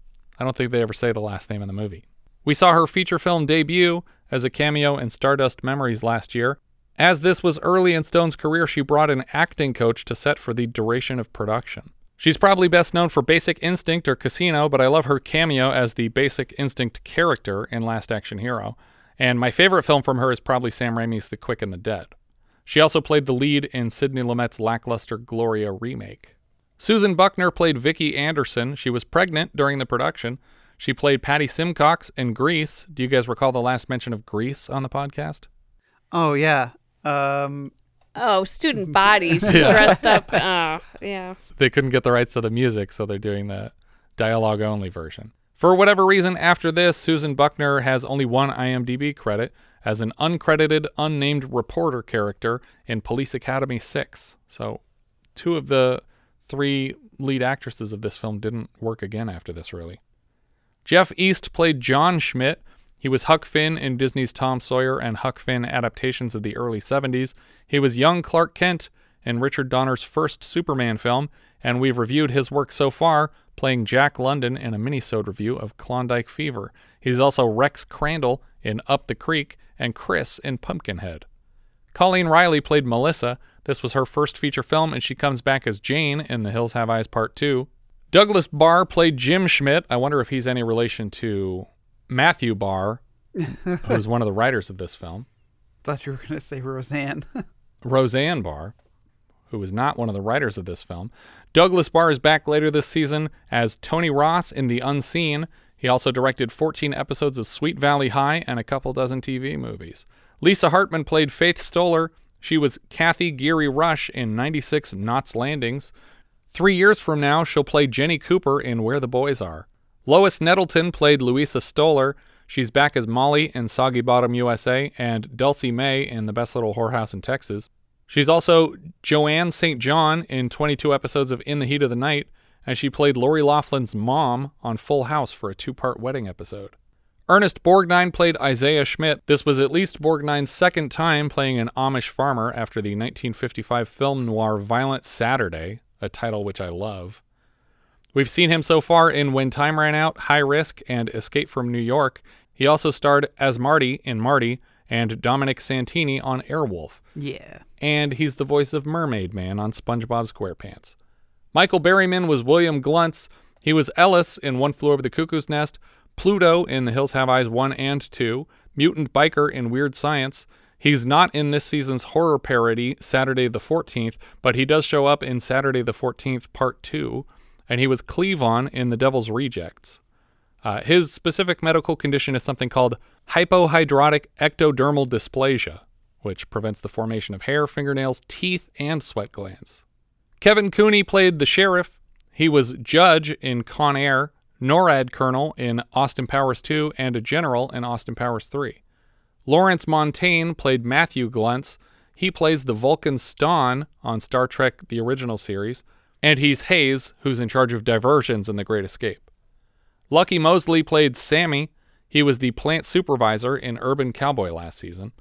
I don't think they ever say the last name in the movie. We saw her feature film debut as a cameo in Stardust Memories last year. As this was early in Stone's career, she brought an acting coach to set for the duration of production. She's probably best known for Basic Instinct or Casino, but I love her cameo as the Basic Instinct character in Last Action Hero. And my favorite film from her is probably Sam Raimi's The Quick and the Dead. She also played the lead in Sidney Lumet's lackluster Gloria remake. Susan Buckner played Vicki Anderson. She was pregnant during the production. She played Patty Simcox in Grease. Do you guys recall the last mention of Grease on the podcast? Oh yeah. Um, Oh, student bodies Yeah. dressed up. Oh, yeah. They couldn't get the rights to the music, so they're doing the dialogue only version. For whatever reason, after this, Susan Buckner has only one IMDb credit as an uncredited, unnamed reporter character in Police Academy 6. So, two of the three lead actresses of this film didn't work again after this, really. Jeff East played John Schmidt. He was Huck Finn in Disney's Tom Sawyer and Huck Finn adaptations of the early 70s. He was young Clark Kent in Richard Donner's first Superman film, and we've reviewed his work so far, playing Jack London in a minisode review of Klondike Fever. He's also Rex Crandall in Up the Creek and Chris in Pumpkinhead. Colleen Riley played Melissa. This was her first feature film, and she comes back as Jane in The Hills Have Eyes Part 2. Douglas Barr played Jim Schmidt. I wonder if he's any relation to Matthew Barr, who's one of the writers of this film. Thought you were going to say Roseanne. Roseanne Barr, who is not one of the writers of this film. Douglas Barr is back later this season as Tony Ross in The Unseen. He also directed 14 episodes of Sweet Valley High and a couple dozen TV movies. Lisa Hartman played Faith Stohler. She was Cathy Geary Rush in 96 Knots Landings. Three years from now, she'll play Jenny Cooper in Where the Boys Are. Lois Nettleton played Louisa Stohler. She's back as Molly in Soggy Bottom USA and Dulcie May in The Best Little Whorehouse in Texas. She's also Joanne St. John in 22 episodes of In the Heat of the Night, and she played Lori Loughlin's mom on Full House for a two part wedding episode. Ernest Borgnine played Isaiah Schmidt. This was at least Borgnine's second time playing an Amish farmer after the 1955 film noir Violent Saturday, a title which I love. We've seen him so far in When Time Ran Out, High Risk, and Escape from New York. He also starred as Marty in Marty and Dominic Santini on Airwolf. Yeah. And he's the voice of Mermaid Man on SpongeBob SquarePants. Michael Berryman was William Gluntz. He was Ellis in One Flew Over the Cuckoo's Nest, Pluto in The Hills Have Eyes 1 and 2, Mutant Biker in Weird Science. He's not in this season's horror parody, Saturday the 14th, but he does show up in Saturday the 14th, Part 2, and he was Cleavon in The Devil's Rejects. Uh, his specific medical condition is something called hypohidrotic ectodermal dysplasia, which prevents the formation of hair, fingernails, teeth, and sweat glands. Kevin Cooney played the sheriff. He was judge in Con Air, NORAD colonel in Austin Powers 2, and a general in Austin Powers 3. Lawrence Montaigne played Matthew Gluntz. He plays the Vulcan Stonn on Star Trek the original series, and he's Hayes, who's in charge of diversions in The Great Escape. Lucky Mosley played Sammy. He was the plant supervisor in Urban Cowboy last season.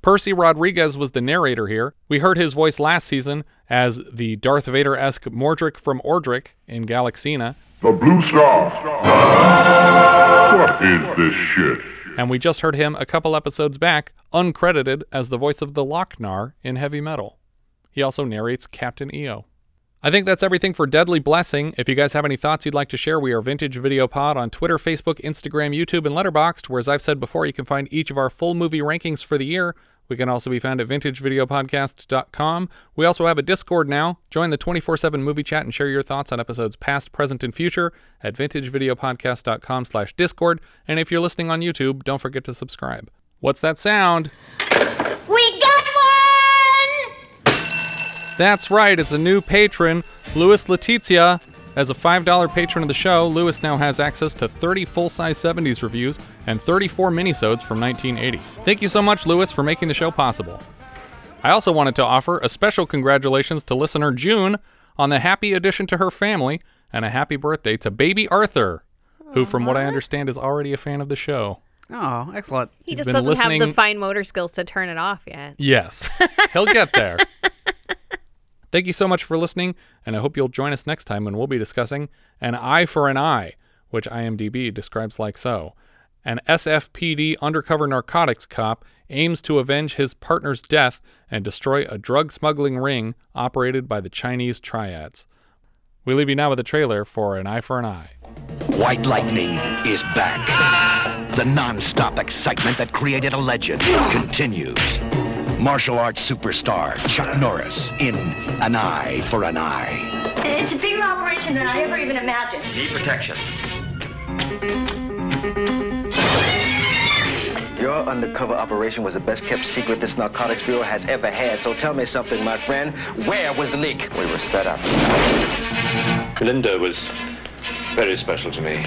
Percy Rodrigues was the narrator here. We heard his voice last season as the Darth Vader esque Mordric from Ordric in Galaxina. The Blue Star. What is this shit? And we just heard him a couple episodes back, uncredited, as the voice of the Loc-Nar in Heavy Metal. He also narrates Captain EO. I think that's everything for Deadly Blessing. If you guys have any thoughts you'd like to share, we are Vintage Video Pod on Twitter, Facebook, Instagram, YouTube, and Letterboxd, where, as I've said before, you can find each of our full movie rankings for the year. We can also be found at vintagevideopodcast.com. We also have a Discord now. Join the 24 7 movie chat and share your thoughts on episodes past, present, and future at vintagevideopodcast.com slash Discord. And if you're listening on YouTube, don't forget to subscribe. What's that sound? We got one! That's right, it's a new patron, Louis Letizia. As a $5 patron of the show, Lewis now has access to 30 full-size 70s reviews and 34 minisodes from 1980. Thank you so much, Lewis, for making the show possible. I also wanted to offer a special congratulations to listener June on the happy addition to her family and a happy birthday to baby Arthur, who, from what I understand, is already a fan of the show. Oh, excellent. He He's just been doesn't have the fine motor skills to turn it off yet. Yes, he'll get there. Thank you so much for listening, and I hope you'll join us next time when we'll be discussing An Eye for an Eye, which IMDb describes like so. An SFPD undercover narcotics cop aims to avenge his partner's death and destroy a drug smuggling ring operated by the Chinese triads. We leave you now with a trailer for An Eye for an Eye. White Lightning is back. The non-stop excitement that created a legend continues. Martial arts superstar Chuck Norris in An Eye for an Eye. It's a bigger operation than I ever even imagined. Need protection. Your undercover operation was the best kept secret this narcotics bureau has ever had. So tell me something, my friend. Where was the leak? We were set up. Linda was very special to me.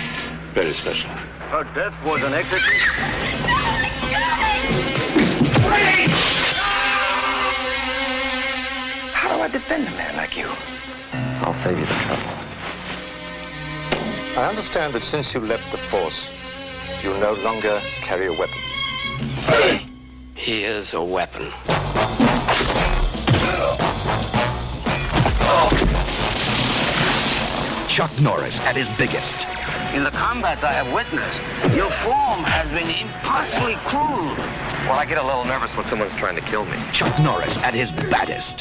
Very special. Her death was an exit. How do I defend a man like you? I'll save you the trouble. I understand that since you left the Force, you no longer carry a weapon. Here's a weapon. Chuck Norris at his biggest. In the combats I have witnessed, your form has been impossibly cruel. Well, I get a little nervous when someone's trying to kill me. Chuck Norris at his baddest.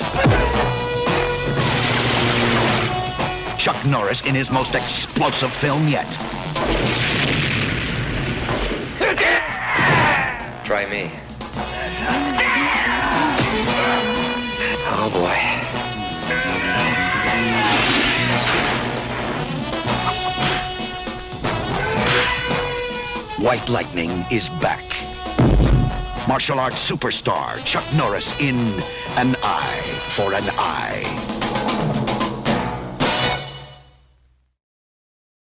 Chuck Norris in his most explosive film yet. Try me. Oh boy. White Lightning is back. Martial arts superstar Chuck Norris in An Eye for an Eye.